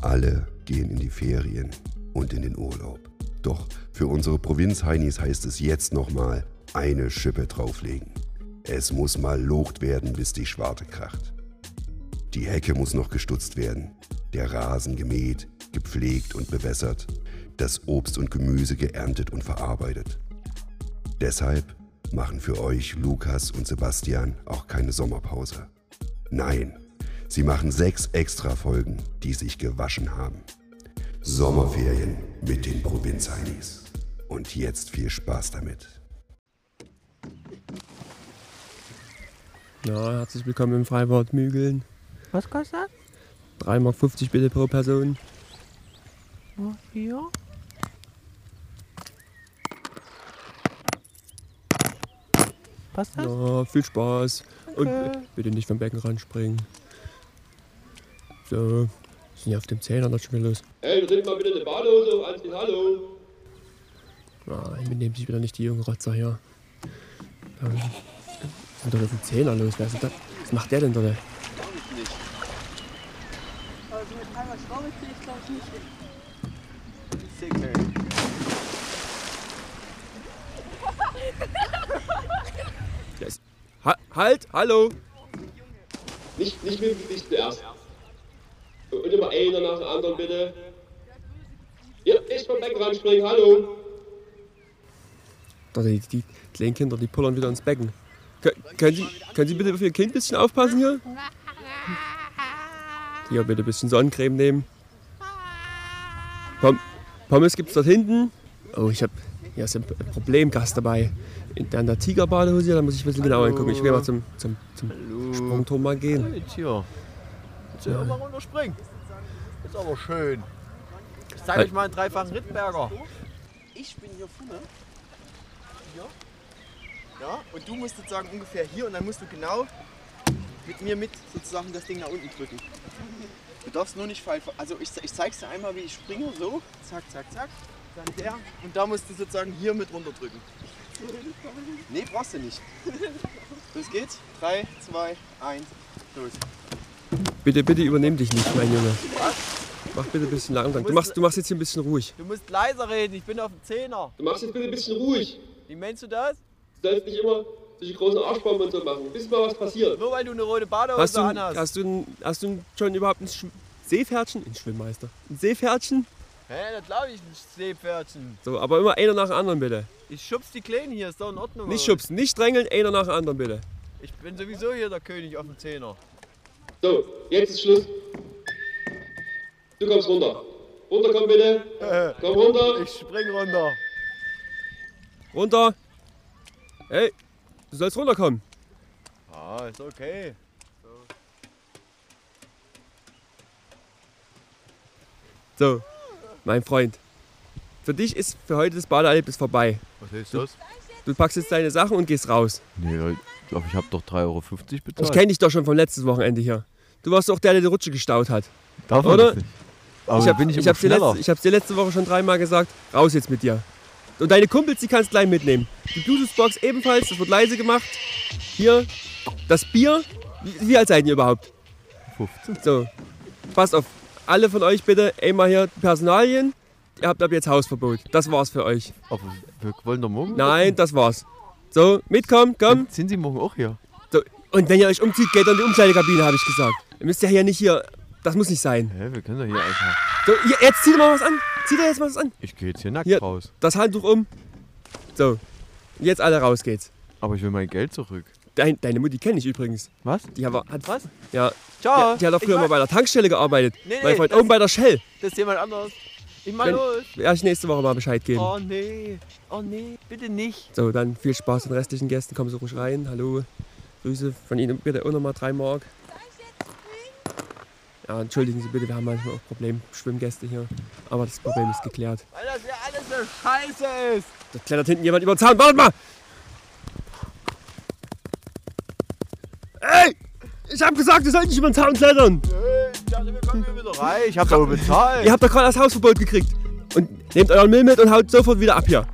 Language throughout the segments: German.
Alle gehen in die Ferien und in den Urlaub. Doch für unsere Provinz-Heinis heißt es jetzt nochmal eine Schippe drauflegen. Es muss mal locht werden, bis die Schwarte kracht. Die Hecke muss noch gestutzt werden, der Rasen gemäht, gepflegt und bewässert, das Obst und Gemüse geerntet und verarbeitet. Deshalb machen für euch Lukas und Sebastian auch keine Sommerpause. Nein, sie machen sechs extra Folgen, die sich gewaschen haben. Sommerferien mit den Provinzheinis. Und jetzt viel Spaß damit. Ja, herzlich willkommen im Freibad Mügeln. Was kostet das? 3,50 Mark bitte pro Person. Oh, hier. Passt das? Ja, viel Spaß. Und Okay. bitte nicht vom Becken ranspringen. So, sind hier auf dem Zehner noch schon wieder los. Hey, wir sind mal bitte eine Badehose anziehen, hallo. Ah, mitnehmen sich wieder nicht die jungen Rotzer hier. Da sind doch auf dem Zehner los. Wer ist denn das? Was macht der denn da? Also mit einmal Schraube kriege ich glaube ich nicht hin. Der ist ha halt, hallo! Nicht, nicht mit dem Gesicht zuerst. Und immer einer nach dem anderen, bitte. Ja, ich vom Becken ranspringen, hallo. Da die, die kleinen Kinder, die pullern wieder ins Becken. Kö- können, Sie, können Sie bitte auf Ihr Kind ein bisschen aufpassen hier? Hier bitte ein bisschen Sonnencreme nehmen. Pom Pommes gibt's dort hinten. Oh, ich habe hier ist ein Problemgast dabei. In der, in der Tigerbadehose, hier, da muss ich ein bisschen genauer hingucken. Ich will mal zum, zum, zum Sprungturm mal gehen. Hey, Tier. Willst du ja. mal runterspringen? Ist aber schön. Ich zeig Halt. euch mal einen dreifachen Rittberger. Ich bin hier vorne. Hier. Ja, und du musst sozusagen ungefähr hier und dann musst du genau mit mir mit sozusagen das Ding nach unten drücken. Du darfst nur nicht falsch. Also ich, ich zeig's dir einmal, wie ich springe. So, zack, zack, zack. Dann der. Und da musst du sozusagen hier mit runterdrücken. Nee, brauchst du nicht. Los geht's. 3, 2, 1, los. Bitte, bitte übernehm dich nicht, mein Junge. Mach bitte ein bisschen langsam. Du machst, du machst jetzt hier ein bisschen ruhig. Du musst leiser reden, ich bin auf dem Zehner. Du machst jetzt bitte ein bisschen ruhig. Wie meinst du das? Du sollst nicht immer solche großen Arschbomben und so machen. Bis mal was passiert. Nur weil du eine rote Badehose Hast du, anhast. hast du, ein- hast du schon überhaupt ein Sch Seepferdchen? Ein Schwimmmeister. Ein Seepferdchen? Hä, das glaube ich nicht, Seepferdchen. So, aber immer einer nach dem anderen bitte. Ich schubs die Kleinen hier, ist doch in Ordnung. Nicht schubsen, nicht drängeln, einer nach dem anderen bitte. Ich bin sowieso hier der König auf dem Zehner. So, jetzt ist Schluss. Du kommst runter. Runterkommen bitte. Komm runter. Ich spring runter. Runter. Hey, du sollst runterkommen. Ah, ist okay. So, mein Freund. Für dich ist für heute das Badeerlebnis vorbei. Was heißt das? Du packst jetzt deine Sachen und gehst raus. Nee, ich glaube, ich habe doch 3,50 Euro Ich bezahlt. kenne dich doch schon vom letzten Wochenende hier. Du warst doch der, der die Rutsche gestaut hat. Darf man oder? das nicht? Aber ich hab, bin ich, ich hab's dir letzte, ich hab's dir letzte Woche schon dreimal gesagt. Raus jetzt mit dir. Und deine Kumpels, die kannst du gleich mitnehmen. Die Bluetooth-Box ebenfalls, das wird leise gemacht. Hier, das Bier. Wie, wie alt seid ihr überhaupt? 15. So, passt auf. Alle von euch bitte einmal hier Personalien. Ihr habt ab jetzt Hausverbot. Das war's für euch. Aber wir wollen doch morgen. Nein, das war's. So, mitkommen, komm. Sind Sie morgen auch hier? So, und wenn ihr euch umzieht, geht in die Umkleidekabine, habe ich gesagt. Ihr müsst ja hier nicht hier. Das muss nicht sein. Hä, wir können doch hier einfach. So, hier, jetzt zieh dir mal was an. Zieh dir jetzt mal was an. Ich gehe jetzt hier nackt Hier. raus. Das Handtuch um. So, jetzt alle raus geht's. Aber ich will mein Geld zurück. Dein, deine Mutti kenne ich übrigens. Was? Die hat, hat, Was? ja, Ciao. die, die hat auch früher mal bei der Tankstelle gearbeitet. Nee, mein nee, Freund, das- oben bei der Shell. Das ist jemand anderes. Ich mach Wenn- los. Werde ich nächste Woche mal Bescheid geben. Oh nee. Oh nee. Bitte nicht. So, dann viel Spaß den restlichen Gästen. Kommen Sie ruhig rein. Hallo. Grüße von Ihnen bitte auch nochmal drei Mark. Ja, entschuldigen Sie bitte, wir haben manchmal auch Problem-Schwimmgäste hier. Aber das Problem ist geklärt. Weil das ja alles so scheiße ist. Da klettert hinten jemand über den Zaun. Wartet mal! Ey! Ich hab gesagt, ihr sollt nicht über den Zaun klettern! Ich dachte, wir kommen hier wieder rein. Ich hab doch bezahlt. Ihr habt doch gerade das Hausverbot gekriegt. Und nehmt euren Müll mit und haut sofort wieder ab hier.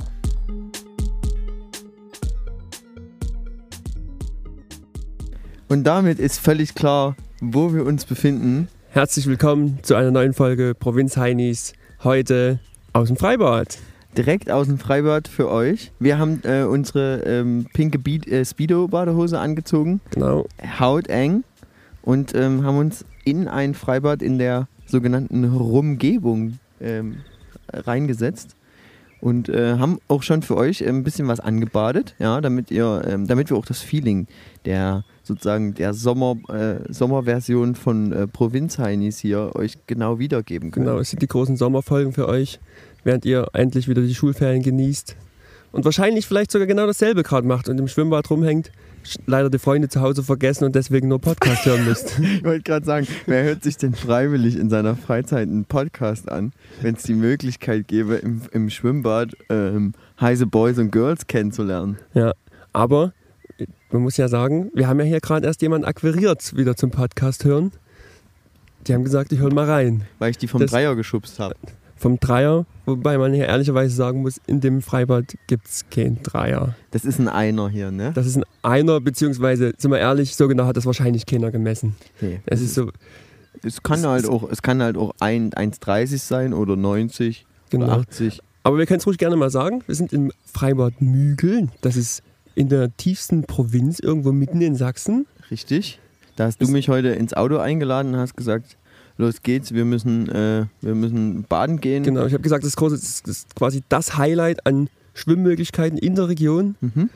Und damit ist völlig klar, wo wir uns befinden. Herzlich willkommen zu einer neuen Folge Provinz Heinis. Heute aus dem Freibad. Direkt aus dem Freibad für euch. Wir haben äh, unsere ähm, pinke Beat, äh, Speedo-Badehose angezogen, Genau. hauteng und ähm, haben uns in ein Freibad in der sogenannten Rumgebung ähm, reingesetzt und äh, haben auch schon für euch ein bisschen was angebadet, ja, damit ihr, ähm, damit wir auch das Feeling der sozusagen der Sommer, äh, Sommerversion von äh, Provinz-Heinis hier euch genau wiedergeben können. Genau, es sind die großen Sommerfolgen für euch, während ihr endlich wieder die Schulferien genießt. Und wahrscheinlich vielleicht sogar genau dasselbe gerade macht und im Schwimmbad rumhängt, leider die Freunde zu Hause vergessen und deswegen nur Podcast hören müsst. Ich wollte gerade sagen, wer hört sich denn freiwillig in seiner Freizeit einen Podcast an, wenn es die Möglichkeit gäbe, im, im Schwimmbad ähm, heiße Boys und Girls kennenzulernen? Ja, aber man muss ja sagen, wir haben ja hier gerade erst jemanden akquiriert, wieder zum Podcast hören. Die haben gesagt, ich höre mal rein. Weil ich die vom Das- Dreier geschubst habe. Vom Dreier, wobei man hier ehrlicherweise sagen muss, in dem Freibad gibt es keinen Dreier. Das ist ein Einer hier, ne? Das ist ein Einer, beziehungsweise, sind wir ehrlich, so genau hat das wahrscheinlich keiner gemessen. Nee. Es ist so, Es kann es halt auch, es kann halt auch ein- 1,30 sein oder 90 oder genau. 80. Aber wir können es ruhig gerne mal sagen, wir sind im Freibad Mügeln. Das ist in der tiefsten Provinz, irgendwo mitten in Sachsen. Richtig. Da hast du mich heute ins Auto eingeladen und hast gesagt, los geht's, wir müssen, äh, wir müssen baden gehen. Genau, ich habe gesagt, das ist, große, das ist quasi das Highlight an Schwimmmöglichkeiten in der Region. Mhm.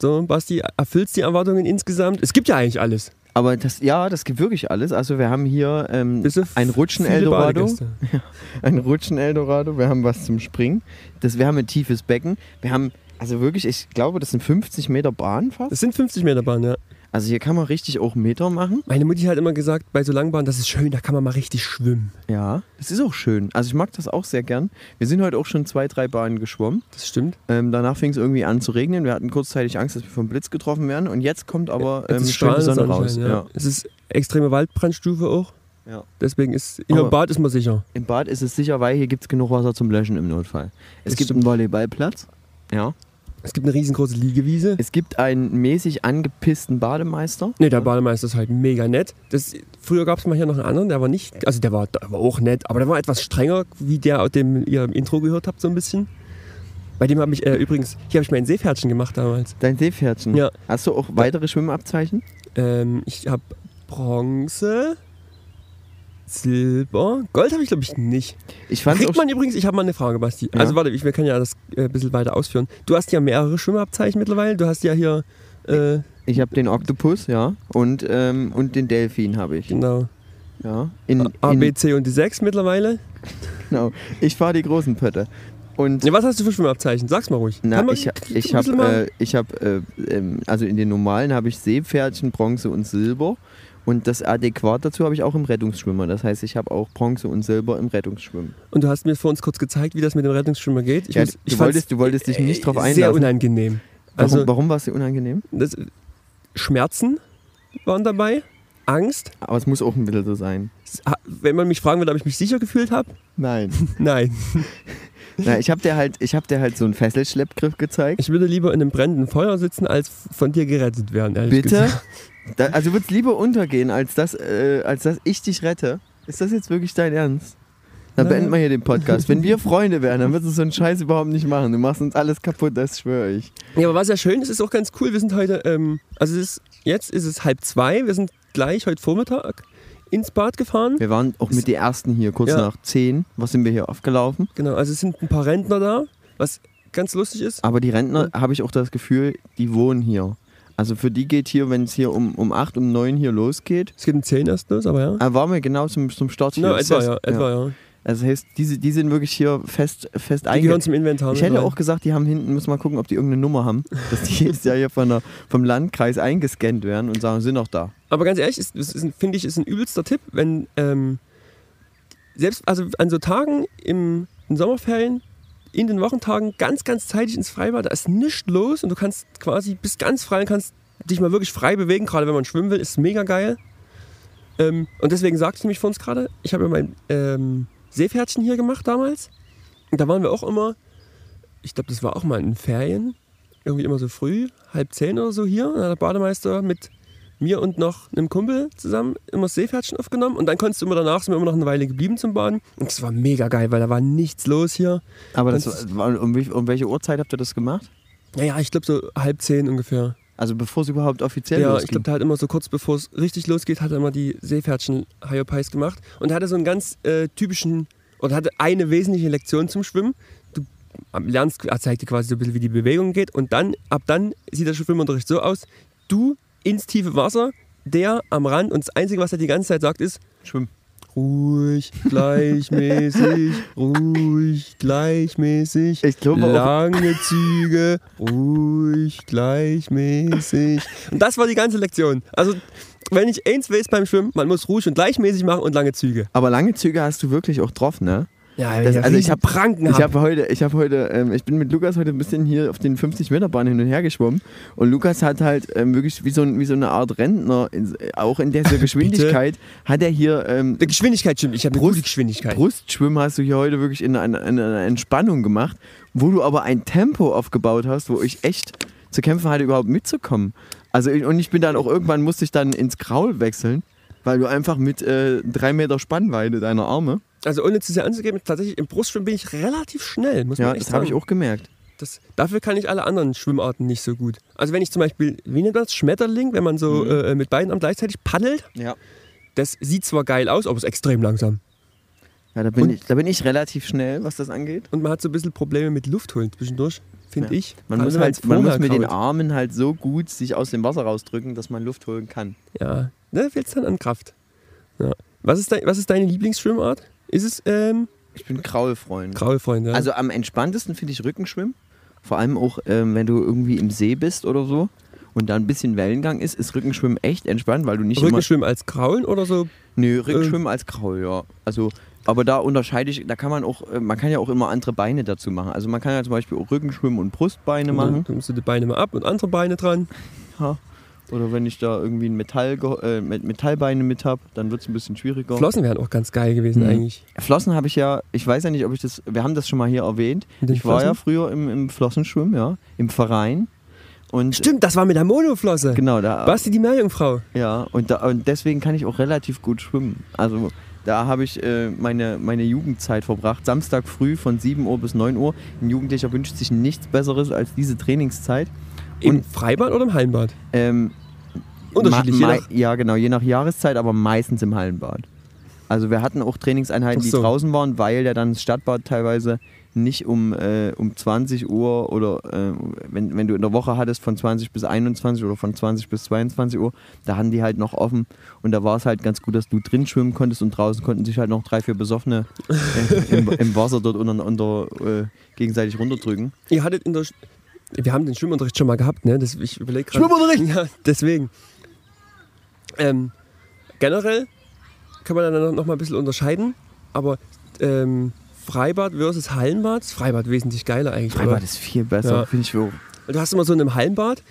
So, Basti, erfüllst die Erwartungen insgesamt? Es gibt ja eigentlich alles. Aber das, ja, das gibt wirklich alles. Also wir haben hier ähm, ein Rutschen Eldorado. Ein Rutschen Eldorado, wir haben was zum Springen. Das, wir haben ein tiefes Becken. Wir haben, also wirklich, ich glaube, das sind 50 Meter Bahn fast. Das sind 50 Meter Bahn, ja. Also hier kann man richtig auch Meter machen. Meine Mutti hat immer gesagt, bei so Langbahnen, das ist schön, da kann man mal richtig schwimmen. Ja, das ist auch schön. Also ich mag das auch sehr gern. Wir sind heute auch schon zwei, drei Bahnen geschwommen. Das stimmt. Ähm, danach fing es irgendwie an zu regnen. Wir hatten kurzzeitig Angst, dass wir vom Blitz getroffen werden. Und jetzt kommt aber Jetzt ähm, ist schön die Sonne raus. Sonnenschein, Ja. Es ist extreme Waldbrandstufe auch. Ja. Deswegen ist im Bad ist man sicher. Im Bad ist es sicher, weil hier gibt es genug Wasser zum Löschen im Notfall. Es Das gibt stimmt. einen Volleyballplatz. Ja. Es gibt eine riesengroße Liegewiese. Es gibt einen mäßig angepissten Bademeister. Ne, der Bademeister ist halt mega nett. Das, früher gab es mal hier noch einen anderen, der war nicht, also der war, der war auch nett, aber der war etwas strenger, wie der, aus dem ihr im Intro gehört habt, so ein bisschen. Bei dem habe ich äh, übrigens, hier habe ich mein Seepferdchen gemacht damals. Dein Seepferdchen. Ja. Hast du auch weitere Schwimmabzeichen? Ähm, ich habe Bronze, Silber, Gold habe ich glaube ich nicht. Ich fand Kriegt man übrigens, ich habe mal eine Frage, Basti. Ja. Also warte, ich, wir können ja das äh, ein bisschen weiter ausführen. Du hast ja mehrere Schwimmabzeichen mittlerweile. Du hast ja hier, äh, Ich habe den Oktopus, ja, und, ähm, und den Delfin habe ich. genau, Ja. In, A, B, C und die 6 mittlerweile. genau. Ich fahre die großen Pötte. Und Ja, was hast du für Schwimmabzeichen? Sag's mal ruhig. na, Kann man- ich, ich habe, äh, ich hab, äh, ähm, also in den normalen habe ich Seepferdchen, Bronze und Silber. Und das Adäquat dazu habe ich auch im Rettungsschwimmer. Das heißt, ich habe auch Bronze und Silber im Rettungsschwimmen. Und du hast mir vor uns kurz gezeigt, wie das mit dem Rettungsschwimmer geht. Ich Ja, muss- du wolltest- du wolltest dich nicht drauf äh, einlassen. Sehr unangenehm. Warum, Also, warum war es dir unangenehm? das, Schmerzen waren dabei, Angst. Aber es muss auch ein bisschen so sein. Wenn man mich fragen würde, ob ich mich sicher gefühlt habe, Nein. nein. Na, ich habe dir halt, ich habe dir halt so einen Fesselschleppgriff gezeigt. Ich würde lieber in einem brennenden Feuer sitzen, als von dir gerettet werden. ehrlich Bitte? gesagt. Da, also würdest lieber untergehen, als dass, äh, als dass ich dich rette. Ist das jetzt wirklich dein Ernst? Dann Nein. beenden wir hier den Podcast. Wenn wir Freunde wären, dann würdest du so einen Scheiß überhaupt nicht machen. Du machst uns alles kaputt, das schwöre ich. Ja, aber was ja schön ist, ist auch ganz cool. Wir sind heute, ähm, also es ist, jetzt ist es halb zwei. Wir sind gleich heute Vormittag ins Bad gefahren. Wir waren auch mit den ersten hier, kurz Ja. nach 10. Was sind wir hier aufgelaufen? Genau, also es sind ein paar Rentner da, was ganz lustig ist. Aber die Rentner, habe ich auch das Gefühl, die wohnen hier. Also für die geht hier, wenn es hier um, um 8, um 9 hier losgeht, Es geht um 10 erst los, aber ja. äh, waren wir genau zum, zum Start hier. No, etwa, ja, etwa, ja. Also heißt, diese, die sind wirklich hier fest, fest Die gehören zum Inventar. Ich hätte rein. auch gesagt, die haben hinten, müssen mal gucken, ob die irgendeine Nummer haben, dass die jedes Jahr hier von der, vom Landkreis eingescannt werden und sagen, sind noch da. Aber ganz ehrlich, ist- ist ein- finde ich, ist ein übelster Tipp, wenn ähm, selbst also an so Tagen im, in Sommerferien, in den Wochentagen ganz, ganz zeitig ins Freibad, da ist nichts los und du kannst quasi bist ganz frei und kannst dich mal wirklich frei bewegen, gerade wenn man schwimmen will, ist mega geil. Ähm, und deswegen sagte ich nämlich vor uns gerade, ich habe ja mein ähm, Seepferdchen hier gemacht damals. Und da waren wir auch immer, ich glaube, das war auch mal in Ferien, irgendwie immer so früh, halb zehn oder so hier. Und da hat der Bademeister mit mir und noch einem Kumpel zusammen immer das Seepferdchen aufgenommen und dann konntest du immer danach, sind wir immer noch eine Weile geblieben zum Baden und das war mega geil, weil da war nichts los hier. Aber das, war, um, um welche Uhrzeit habt ihr das gemacht? Naja, ich glaube so halb zehn ungefähr. Also bevor es überhaupt offiziell Ja, ich losging? glaube, der hat immer so kurz bevor es richtig losgeht, hat er immer die Seepferdchen Hyopies gemacht und er hatte so einen ganz äh, typischen, oder hatte eine wesentliche Lektion zum Schwimmen. Du lernst, er zeigt dir quasi so ein bisschen, wie die Bewegung geht und dann, ab dann sieht der Schwimmunterricht so aus, du ins tiefe Wasser, der am Rand und das Einzige, was er die ganze Zeit sagt, ist Schwimmen. Ruhig, gleichmäßig, ruhig, gleichmäßig, Ich glaube auch- lange Züge, ruhig, gleichmäßig. Und das war die ganze Lektion. Also, wenn ich eins weiß beim Schwimmen, man muss ruhig und gleichmäßig machen und lange Züge. Aber lange Züge hast du wirklich auch drauf, ne? Ja, Das- also ich hab- Pranken Ich hab. habe heute, ich habe heute, ähm, ich bin mit Lukas heute ein bisschen hier auf den 50 Meter Bahn hin und her geschwommen und Lukas hat halt ähm, wirklich wie so, wie so eine Art Rentner, in, auch in dieser Geschwindigkeit, hat er hier ähm, Die Geschwindigkeit stimmt. Ich habe Brust- Geschwindigkeit. Brustschwimmen hast du hier heute wirklich in einer eine, Entspannung gemacht, wo du aber ein Tempo aufgebaut hast, wo ich echt zu kämpfen hatte, überhaupt mitzukommen. Also und ich bin dann auch irgendwann musste ich dann ins Kraul wechseln, weil du einfach mit äh, drei Meter Spannweite deiner Arme, Also ohne zu sehr anzugeben, tatsächlich im Brustschwimmen bin ich relativ schnell, muss ja, man echt das habe ich auch gemerkt. Das, dafür kann ich alle anderen Schwimmarten nicht so gut. Also wenn ich zum Beispiel, wie nennt man das, Schmetterling, wenn man so Mhm. äh, mit beiden Armen gleichzeitig paddelt, Ja. das sieht zwar geil aus, aber ist extrem langsam. Ja, da bin, Und- ich, da bin ich relativ schnell, was das angeht. Und man hat so ein bisschen Probleme mit Luft holen zwischendurch, finde Ja. ich. Man muss, halt, wenn's man muss mit den. Armen halt so gut sich aus dem Wasser rausdrücken, dass man Luft holen kann. Ja, da fehlt es dann an Kraft. Ja. Was, ist dein, was ist deine Lieblingsschwimmart? Ist es ähm, Ich bin Kraulfreund. Graulfreund? Ja? Also am entspanntesten finde ich Rückenschwimmen. Vor allem auch, ähm, wenn du irgendwie im See bist oder so und da ein bisschen Wellengang ist, ist Rückenschwimmen echt entspannt, weil du nicht Rückenschwimmen als Kraulen oder so? Nö, Rückenschwimmen als Kraul, ja. Also, aber da unterscheide ich, da kann man auch, äh, man kann ja auch immer andere Beine dazu machen. Also man kann ja zum Beispiel auch Rückenschwimmen und Brustbeine machen. Dann nimmst du die Beine mal ab und andere Beine dran. Ja. Oder wenn ich da irgendwie ein Metall, äh, Metallbeine mit habe, dann wird es ein bisschen schwieriger. Flossen wären auch ganz geil gewesen Mhm. eigentlich. Flossen habe ich ja, ich weiß ja nicht, ob ich das, wir haben das schon mal hier erwähnt. Ich war ja früher im, im Flossenschwimmen, ja, im Verein. Und Stimmt, das war mit der Monoflosse. genau, da, Basti die Meerjungfrau. ja, und, da, und deswegen kann ich auch relativ gut schwimmen. Also da habe ich äh, meine, meine Jugendzeit verbracht. Samstag früh von 7 Uhr bis 9 Uhr. Ein Jugendlicher wünscht sich nichts Besseres als diese Trainingszeit. Im Und- Freibad oder im Hallenbad? Ähm, Unterschiedlich, ma- nach- Ja, genau, je nach Jahreszeit, aber meistens im Hallenbad. Also wir hatten auch Trainingseinheiten, Ach die so. draußen waren, weil ja dann das Stadtbad teilweise nicht um, äh, um 20 Uhr oder äh, wenn, wenn du in der Woche hattest von 20 bis 21 oder von 20 bis 22 Uhr, da hatten die halt noch offen und da war es halt ganz gut, dass du drin schwimmen konntest und draußen konnten sich halt noch drei, vier Besoffene äh, im, im Wasser dort unter, unter äh, gegenseitig runterdrücken. Ihr hattet in der. Sch wir haben den Schwimmunterricht schon mal gehabt, ne? Das, ich überlege gerade. Schwimmunterricht? Ja, deswegen. Ähm, generell kann man dann noch mal ein bisschen unterscheiden, aber ähm, Freibad versus Hallenbad, das Freibad wesentlich geiler eigentlich. Freibad oder? ist viel besser, Ja. finde ich auch. Du hast immer so in einem Hallenbad,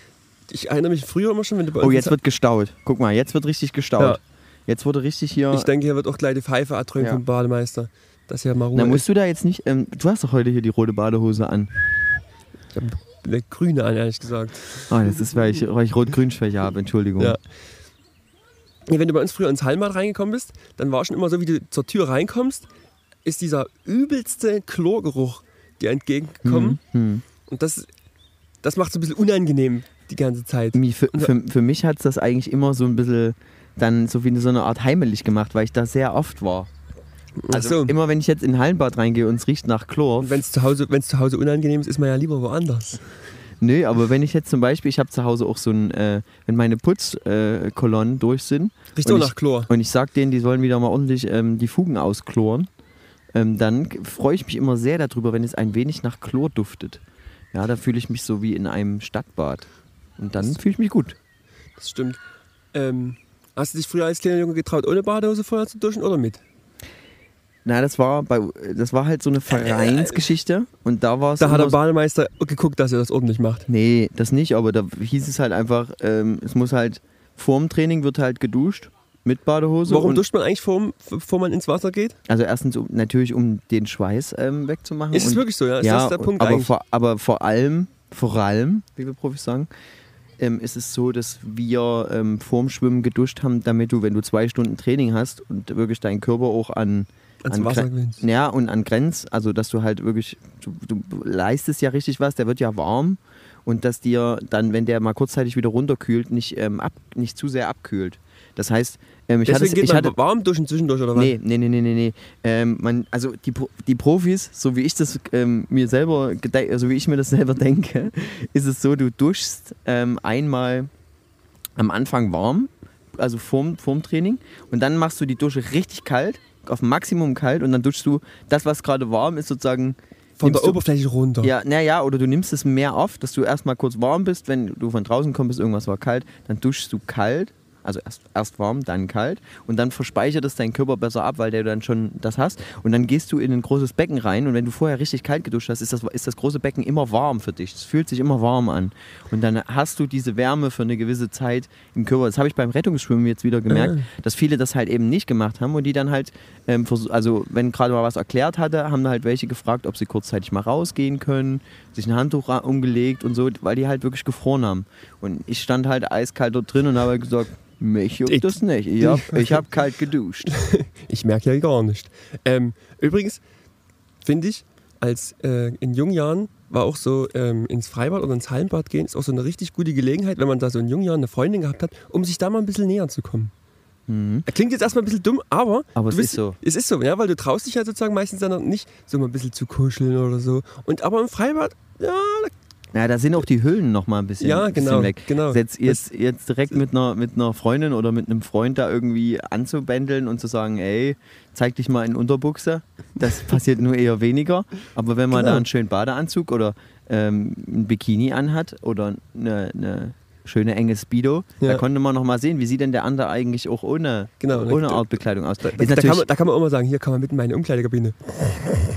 ich erinnere mich früher immer schon, wenn du bei Oh, jetzt wird gestaut. Guck mal, jetzt wird richtig gestaut. Ja. Jetzt wurde richtig hier. Ich denke, hier wird auch gleich die Pfeife erdrückt Ja. vom Bademeister. Dass hier mal Ruhe Na, ist. musst du da jetzt nicht. Ähm, du hast doch heute hier die rote Badehose an. Ich hab eine grüne an, ehrlich gesagt. Ah, das ist, weil ich, weil ich Rot-Grün-Schwäche habe, Entschuldigung. Ja. Wenn du bei uns früher ins Hallenbad reingekommen bist, dann war schon immer so, wie du zur Tür reinkommst, ist dieser übelste Chlorgeruch dir entgegengekommen. Hm. Und das, das macht es ein bisschen unangenehm die ganze Zeit. Für, für, für mich hat es das eigentlich immer so ein bisschen dann so wie so eine Art heimelig gemacht, weil ich da sehr oft war. Also so. immer wenn ich jetzt in ein Hallenbad reingehe und es riecht nach Chlor. Wenn es zu, Hause- wenn's zu Hause unangenehm ist, ist man ja lieber woanders. Nö, aber wenn ich jetzt zum Beispiel, ich habe zu Hause auch so ein, äh, wenn meine Putzkolonnen äh, durch sind Riecht Und auch ich- nach Chlor. und ich sag denen, die sollen wieder mal ordentlich ähm, die Fugen auskloren, ähm, dann freue ich mich immer sehr darüber, wenn es ein wenig nach Chlor duftet. Ja, da fühle ich mich so wie in einem Stadtbad. Und dann fühle ich mich gut. Das stimmt. Ähm, hast du dich früher als kleiner Junge getraut, ohne Badehose vorher zu duschen oder mit? Na, das war bei, das war halt so eine Vereinsgeschichte und da war es. Da hat der Bademeister geguckt, dass er das ordentlich macht. Nee, das nicht, aber da hieß es halt einfach, ähm, es muss halt vorm Training wird halt geduscht mit Badehose. Warum duscht man eigentlich, vor, bevor man ins Wasser geht? Also erstens um, natürlich, um den Schweiß ähm, wegzumachen. Ist es wirklich so, ja? Ist ja, das der Punkt aber eigentlich? vor, aber vor allem, vor allem, wie wir Profis sagen, ähm, ist es so, dass wir ähm, vorm Schwimmen geduscht haben, damit du, wenn du zwei Stunden Training hast und wirklich deinen Körper auch an, an Wasser gewöhnst. Ja, und an Grenz, also dass du halt wirklich, du, du leistest ja richtig was, der wird ja warm und dass dir dann, wenn der mal kurzzeitig wieder runterkühlt, nicht, ähm, ab, nicht zu sehr abkühlt. Das heißt, ähm, ich Deswegen hatte, geht ich man hatte, warm duschen zwischendurch oder was? Nee, nee, nee, nee, nee. Ähm, man, also die, die Profis, so wie ich das ähm, mir selber, gede- also wie ich mir das selber denke, ist es so, du duschst ähm, einmal am Anfang warm, also vorm, vorm Training, und dann machst du die Dusche richtig kalt, auf Maximum kalt, und dann duschst du das, was gerade warm ist, sozusagen. Von der du- Oberfläche runter. Ja, naja, oder du nimmst es mehr auf, dass du erstmal kurz warm bist, wenn du von draußen kommst, irgendwas war kalt, dann duschst du kalt, also erst, erst warm, dann kalt und dann verspeichert es dein Körper besser ab, weil der dann schon das hast und dann gehst du in ein großes Becken rein und wenn du vorher richtig kalt geduscht hast, ist das, ist das große Becken immer warm für dich. Es fühlt sich immer warm an und dann hast du diese Wärme für eine gewisse Zeit im Körper. Das habe ich beim Rettungsschwimmen jetzt wieder gemerkt, dass viele das halt eben nicht gemacht haben und die dann halt, ähm, also wenn gerade mal was erklärt hatte, haben halt welche gefragt, ob sie kurzzeitig mal rausgehen können, sich ein Handtuch umgelegt und so, weil die halt wirklich gefroren haben. Und ich stand halt eiskalt dort drin und habe gesagt, mich juckt Ich- das nicht. Ich habe hab kalt geduscht. Ich merke ja gar nicht. Ähm, übrigens finde ich, als äh, in jungen Jahren war auch so ähm, ins Freibad oder ins Hallenbad gehen, ist auch so eine richtig gute Gelegenheit, wenn man da so in jungen Jahren eine Freundin gehabt hat, um sich da mal ein bisschen näher zu kommen. Klingt jetzt erstmal ein bisschen dumm, aber, Mhm. Aber es bist- ist so. Es ist so, ja, weil du traust dich ja sozusagen meistens dann nicht, so mal ein bisschen zu kuscheln oder so. Und aber im Freibad, ja, Ja, da sind auch die Hüllen noch mal ein bisschen, Ja, bisschen genau, weg. genau. Jetzt, jetzt, jetzt direkt mit einer, mit einer Freundin oder mit einem Freund da irgendwie anzubändeln und zu sagen, ey, zeig dich mal in Unterbuchse, das passiert nur eher weniger. Aber wenn man Genau. da einen schönen Badeanzug oder ähm, ein Bikini anhat oder eine, eine schöne enge Speedo, Ja. da konnte man noch mal sehen, wie sieht denn der andere eigentlich auch ohne, Genau, ohne Artbekleidung aus. da, da, kann man, da kann man immer sagen, hier kann man mit in meine Umkleidekabine.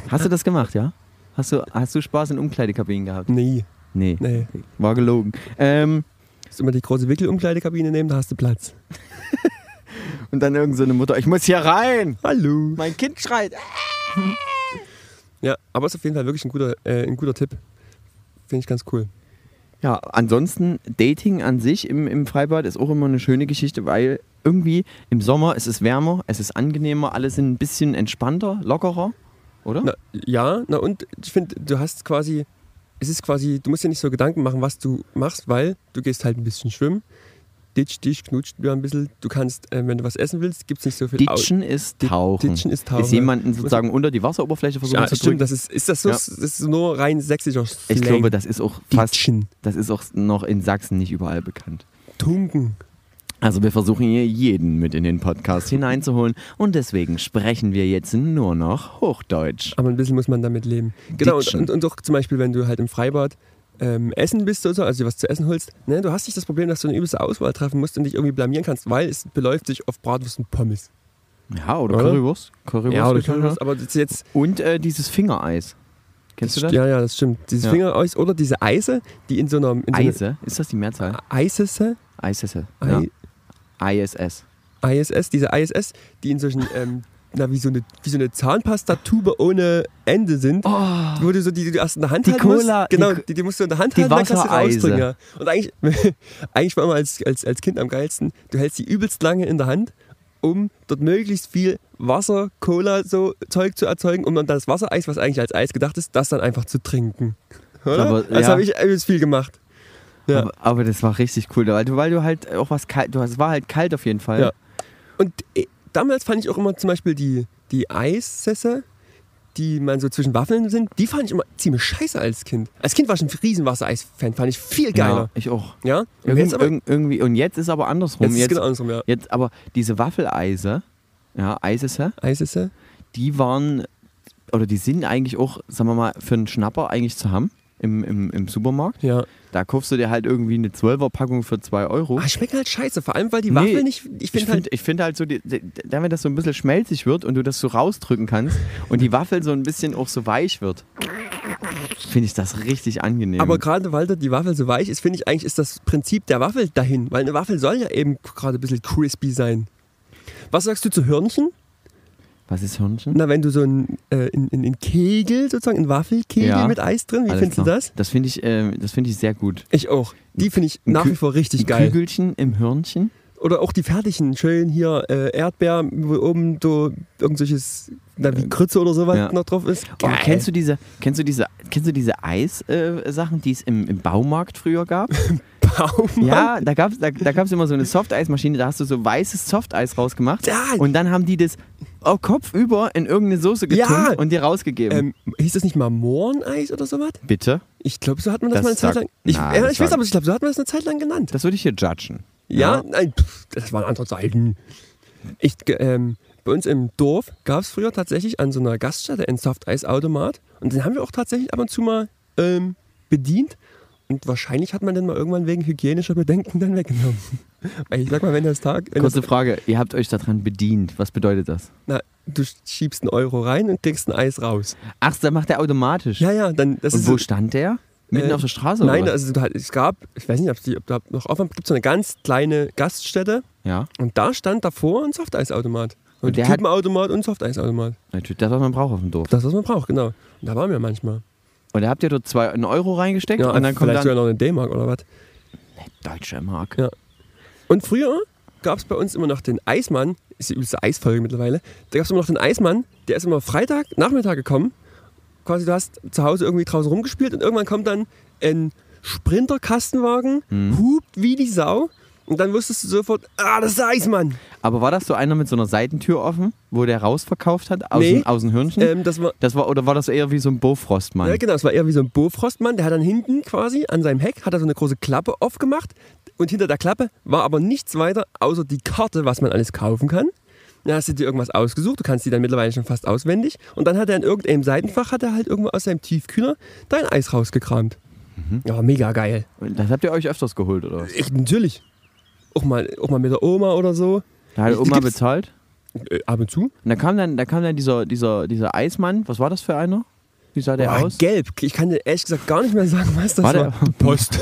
hast du das gemacht, ja? Hast du, hast du Spaß in Umkleidekabinen gehabt? Nee, Nee, nee. war gelogen. Ähm, Musst immer die große Wickelumkleidekabine nehmen, da hast du Platz. und dann irgend so eine Mutter, ich muss hier rein! Hallo. Mein Kind schreit. Ja, aber ist auf jeden Fall wirklich ein guter, äh, ein guter Tipp. Finde ich ganz cool. Ja, ansonsten Dating an sich im, im Freibad ist auch immer eine schöne Geschichte, weil irgendwie im Sommer es ist wärmer, es ist angenehmer, alle sind ein bisschen entspannter, lockerer, oder? Na, ja, na und ich finde, du hast quasi, es ist quasi, du musst dir nicht so Gedanken machen, was du machst, weil du gehst halt ein bisschen schwimmen, ditch dich, knutscht wieder ein bisschen. Du kannst, äh, wenn du was essen willst, gibt es nicht so viel Ditchen ist Tauchen. Ditchen ist Tauchen. Ist jemanden sozusagen unter die Wasseroberfläche versuchen Ja, zu stimmt, drücken? das ist, ist das so, Ja. das ist nur rein sächsischer Slang. ich glaube, das ist auch fast, Ditchen. das ist auch noch in Sachsen nicht überall bekannt. Tunken. Also wir versuchen hier jeden mit in den Podcast hineinzuholen und deswegen sprechen wir jetzt nur noch Hochdeutsch. Aber ein bisschen muss man damit leben. Genau, und, und, und auch zum Beispiel, wenn du halt im Freibad ähm, essen bist oder so, also dir was zu essen holst, ne, du hast nicht das Problem, dass du eine übelste Auswahl treffen musst und dich irgendwie blamieren kannst, weil es beläuft sich auf Bratwurst und Pommes. Ja, oder, Oder? Currywurst. Currywurst. Ja, oder Currywurst, aber das jetzt. Und äh, dieses Fingereis. Kennst du das? Ja, ja, das stimmt. Dieses Ja. Fingereis oder diese Eise, die in so einer. In so einer Eise? Ist das die Mehrzahl? Eisesse, Eisesse. Ja. ISS. ISS, diese ISS, die in solchen, ähm, na, wie so eine, wie so eine Zahnpastatube ohne Ende sind. Wo du so die, die du erst in der Hand Oh. Die halten Cola, musst. Genau, die die, die musst du in der Hand halten, dann kannst du rausdrücken. Ja. Und eigentlich, eigentlich war immer als, als, als Kind am geilsten, du hältst die übelst lange in der Hand, um dort möglichst viel Wasser, Cola, so Zeug zu erzeugen, um dann das Wassereis, was eigentlich als Eis gedacht ist, das dann einfach zu trinken. Oder? Aber, das ja. habe ich übelst viel gemacht. Ja. Aber, aber das war richtig cool, weil du, weil du halt auch was kalt, du hast, es war halt kalt auf jeden Fall. Ja. Und äh, damals fand ich auch immer zum Beispiel die, die Eissesse, die man so zwischen Waffeln sind, die fand ich immer ziemlich scheiße als Kind. Als Kind war ich ein riesen Wassereis-Fan, fand ich viel geiler. Ja, ich auch. Ja? Und jetzt aber, irgend, irgendwie, und jetzt ist aber andersrum. jetzt ist es Jetzt, genau andersrum, ja. jetzt aber diese Waffeleise, ja, Eisesse, Eissesse. die waren, oder die sind eigentlich auch, sagen wir mal, für einen Schnapper eigentlich zu haben im, im, im Supermarkt. Ja. Da kaufst du dir halt irgendwie eine 12er-Packung für 2 Euro. Ah, schmecken halt scheiße, vor allem weil die Nee, Waffel nicht. Ich finde halt. ich find halt so, die, wenn das so ein bisschen schmelzig wird und du das so rausdrücken kannst und die Waffel so ein bisschen auch so weich wird, finde ich das richtig angenehm. Aber gerade weil die Waffel so weich ist, finde ich eigentlich ist das Prinzip der Waffel dahin. Weil eine Waffel soll ja eben gerade ein bisschen crispy sein. Was sagst du zu Hörnchen? Was ist Hörnchen? Na, wenn du so ein, äh, in, in, in Kegel, sozusagen, ein Waffelkegel Ja. mit Eis drin, wie Alles findest du klar. das? Das finde ich, äh, das finde ich sehr gut. Ich auch. Die finde ich nach wie vor richtig geil. Kügelchen im Hörnchen. Oder auch die fertigen, schön hier äh, Erdbeer, wo oben so irgendwelches, na, wie Krütze oder sowas Ja. noch drauf ist. Oh, kennst du diese, kennst du diese, kennst du diese Eis-Sachen, äh, Sachen, die es im, im Baumarkt früher gab? Baum? ja, da gab es da, da gab's immer so eine Softeismaschine, da hast du so weißes Softeis rausgemacht. Ja. Und dann haben die das oh, kopfüber in irgendeine Soße getunkt Ja. und dir rausgegeben. Ähm, hieß das nicht mal Mohreneis oder sowas? Bitte? Ich glaube, so hat man das, Das mal eine Zeit lang. Ich, Na, ja, ich weiß aber, ich glaube, so hat man das eine Zeit lang genannt. Das würde ich hier judgen. Ja, nein, pff, das waren andere Zeiten. Ich, ähm, bei uns im Dorf gab es früher tatsächlich an so einer Gaststätte einen Softeisautomat. Und den haben wir auch tatsächlich ab und zu mal ähm, bedient. Und wahrscheinlich hat man den mal irgendwann wegen hygienischer Bedenken dann weggenommen. Weil ich sag mal, wenn das Tag. Wenn Kurze das, Frage, ihr habt euch daran bedient. Was bedeutet das? na, du schiebst einen Euro rein und kriegst ein Eis raus. Ach, das macht der automatisch. Ja, ja, dann. Das und ist wo stand der? Mitten Äh, auf der Straße Nein, oder was? also es gab, ich weiß nicht, ob die ob da noch offen gibt, so eine ganz kleine Gaststätte. Ja, Und da stand davor ein Softeisautomat. Und Und der Typenautomat und Softeisautomat. natürlich, das, was man braucht auf dem Dorf. Das, was man braucht, genau. Und da waren wir manchmal. Und da habt ihr dort zwei, einen Euro reingesteckt Ja, und dann kommt vielleicht dann sogar noch eine D-Mark oder was. deutsche Mark. Ja. Und früher gab es bei uns immer noch den Eismann, ist die übelste Eisfolge mittlerweile, da gab es immer noch den Eismann, der ist immer Freitag, Nachmittag gekommen. Quasi du hast zu Hause irgendwie draußen rumgespielt und irgendwann kommt dann ein Sprinter-Kastenwagen, Mhm. hupt wie die Sau und dann wusstest du sofort, ah, das ist der Eismann. Aber war das so einer mit so einer Seitentür offen, wo der rausverkauft hat aus, Nee. dem, aus dem Hörnchen? Ähm, das war, das war, oder war das eher wie so ein Bofrostmann? Ja, genau, es war eher wie so ein Bofrostmann. Der hat dann hinten quasi an seinem Heck hat er so eine große Klappe aufgemacht und hinter der Klappe war aber nichts weiter außer die Karte, was man alles kaufen kann. Dann hast du dir irgendwas ausgesucht, du kannst die dann mittlerweile schon fast auswendig. Und dann hat er in irgendeinem Seitenfach, hat er halt irgendwo aus seinem Tiefkühler dein Eis rausgekramt. Ja, mega geil. Das habt ihr euch öfters geholt, oder? was? Ich, natürlich. Auch mal, auch mal mit der Oma oder so. Da hat Ich- Oma gibt's- bezahlt. Äh, ab und zu. Und da kam dann, da kam dann dieser, dieser, dieser Eismann. Was war das für einer? Wie sah der Boah, aus? gelb. Ich kann dir ehrlich gesagt gar nicht mehr sagen, was das War war. der- Post.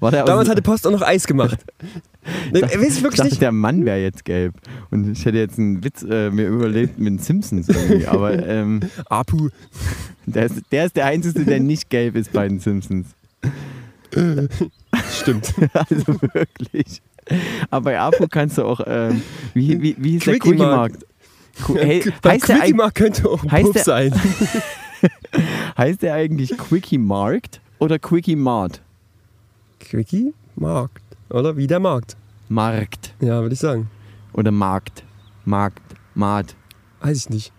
War der Damals hatte Post auch noch Eis gemacht. Nee, weiß ich ich wirklich dachte, nicht. der Mann wäre jetzt gelb. Und ich hätte jetzt einen Witz äh, mir überlegt mit den Simpsons irgendwie. Aber ähm, Apu. der, ist, der ist der Einzige, der nicht gelb ist bei den Simpsons. Stimmt. Also wirklich. Aber bei Apo kannst du auch, ähm, wie, wie, wie hieß der Quickie Quickie Mark. Markt? Qu- Hey, Beim heißt, der, Quickie eig- Mark könnte auch ein Puff sein. heißt der eigentlich Quickie Markt oder Quickie Mart? Quickie Markt. Oder wie der Markt. Markt Ja, würde ich sagen. oder Markt. Markt, Mart. Weiß ich nicht.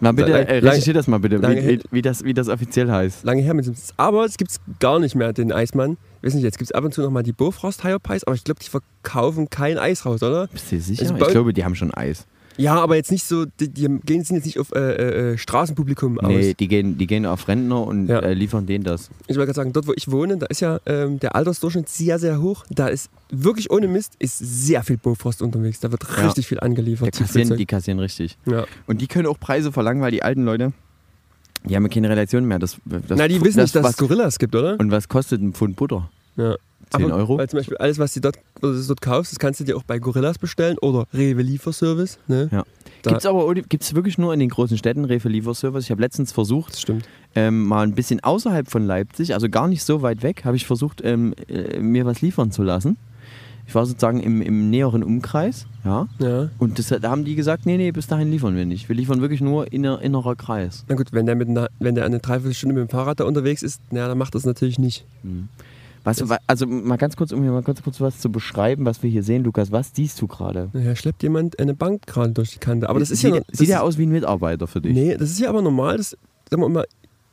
Mal bitte, Lang- äh, lang- recherchier das mal bitte, wie, wie, wie, das, wie das offiziell heißt. Lange her mit dem. Aber es gibt gar nicht mehr, den Eismann. Weiß nicht, jetzt gibt es ab und zu noch mal die Bofrost Higher Pies, aber ich glaube, die verkaufen kein Eis raus, oder? Bist du dir sicher? Also ich glaube, die haben schon Eis. Ja, aber jetzt nicht so, die, die gehen sind jetzt nicht auf äh, äh, äh, Straßenpublikum aus. Nee, die gehen, die gehen auf Rentner und Ja. äh, liefern denen das. Ich wollte gerade sagen, dort wo ich wohne, da ist ja ähm, der Altersdurchschnitt sehr, sehr hoch. Da ist wirklich ohne Mist ist sehr viel Bofrost unterwegs. Da wird Ja. richtig viel angeliefert. Die kassieren, die kassieren richtig. ja. Und die können auch Preise verlangen, weil die alten Leute, die haben ja keine Relation mehr. Das, das Na, die wissen nicht, dass was, es Gorillas gibt, oder? Und was kostet ein Pfund Butter? Ja. 10 Aber- Euro? Weil zum Beispiel alles, was du dort, was du dort kaufst, das kannst du dir auch bei Gorillas bestellen oder Rewe Lieferservice. Ne? Ja. Gibt es aber gibt's wirklich nur in den großen Städten Rewe Lieferservice? Ich habe letztens versucht, ähm, mal ein bisschen außerhalb von Leipzig, also gar nicht so weit weg, habe ich versucht, ähm, äh, mir was liefern zu lassen. Ich war sozusagen im, im näheren Umkreis, ja. Ja. Und das, da haben die gesagt, nee, nee, bis dahin liefern wir nicht. Wir liefern wirklich nur inner, innerer Kreis. Na gut, wenn der, mit einer, wenn der eine Dreiviertelstunde mit dem Fahrrad da unterwegs ist, na, dann macht das natürlich nicht. Weißt du, wa- also mal ganz kurz, um hier mal ganz kurz was zu beschreiben, was wir hier sehen, Lukas, was siehst du gerade? Naja, schleppt jemand eine Bank gerade durch die Kante. Aber das ist sieht, ja. Das sieht ist, er aus wie ein Mitarbeiter für dich? Nee, das ist ja aber normal. Das, sagen wir mal,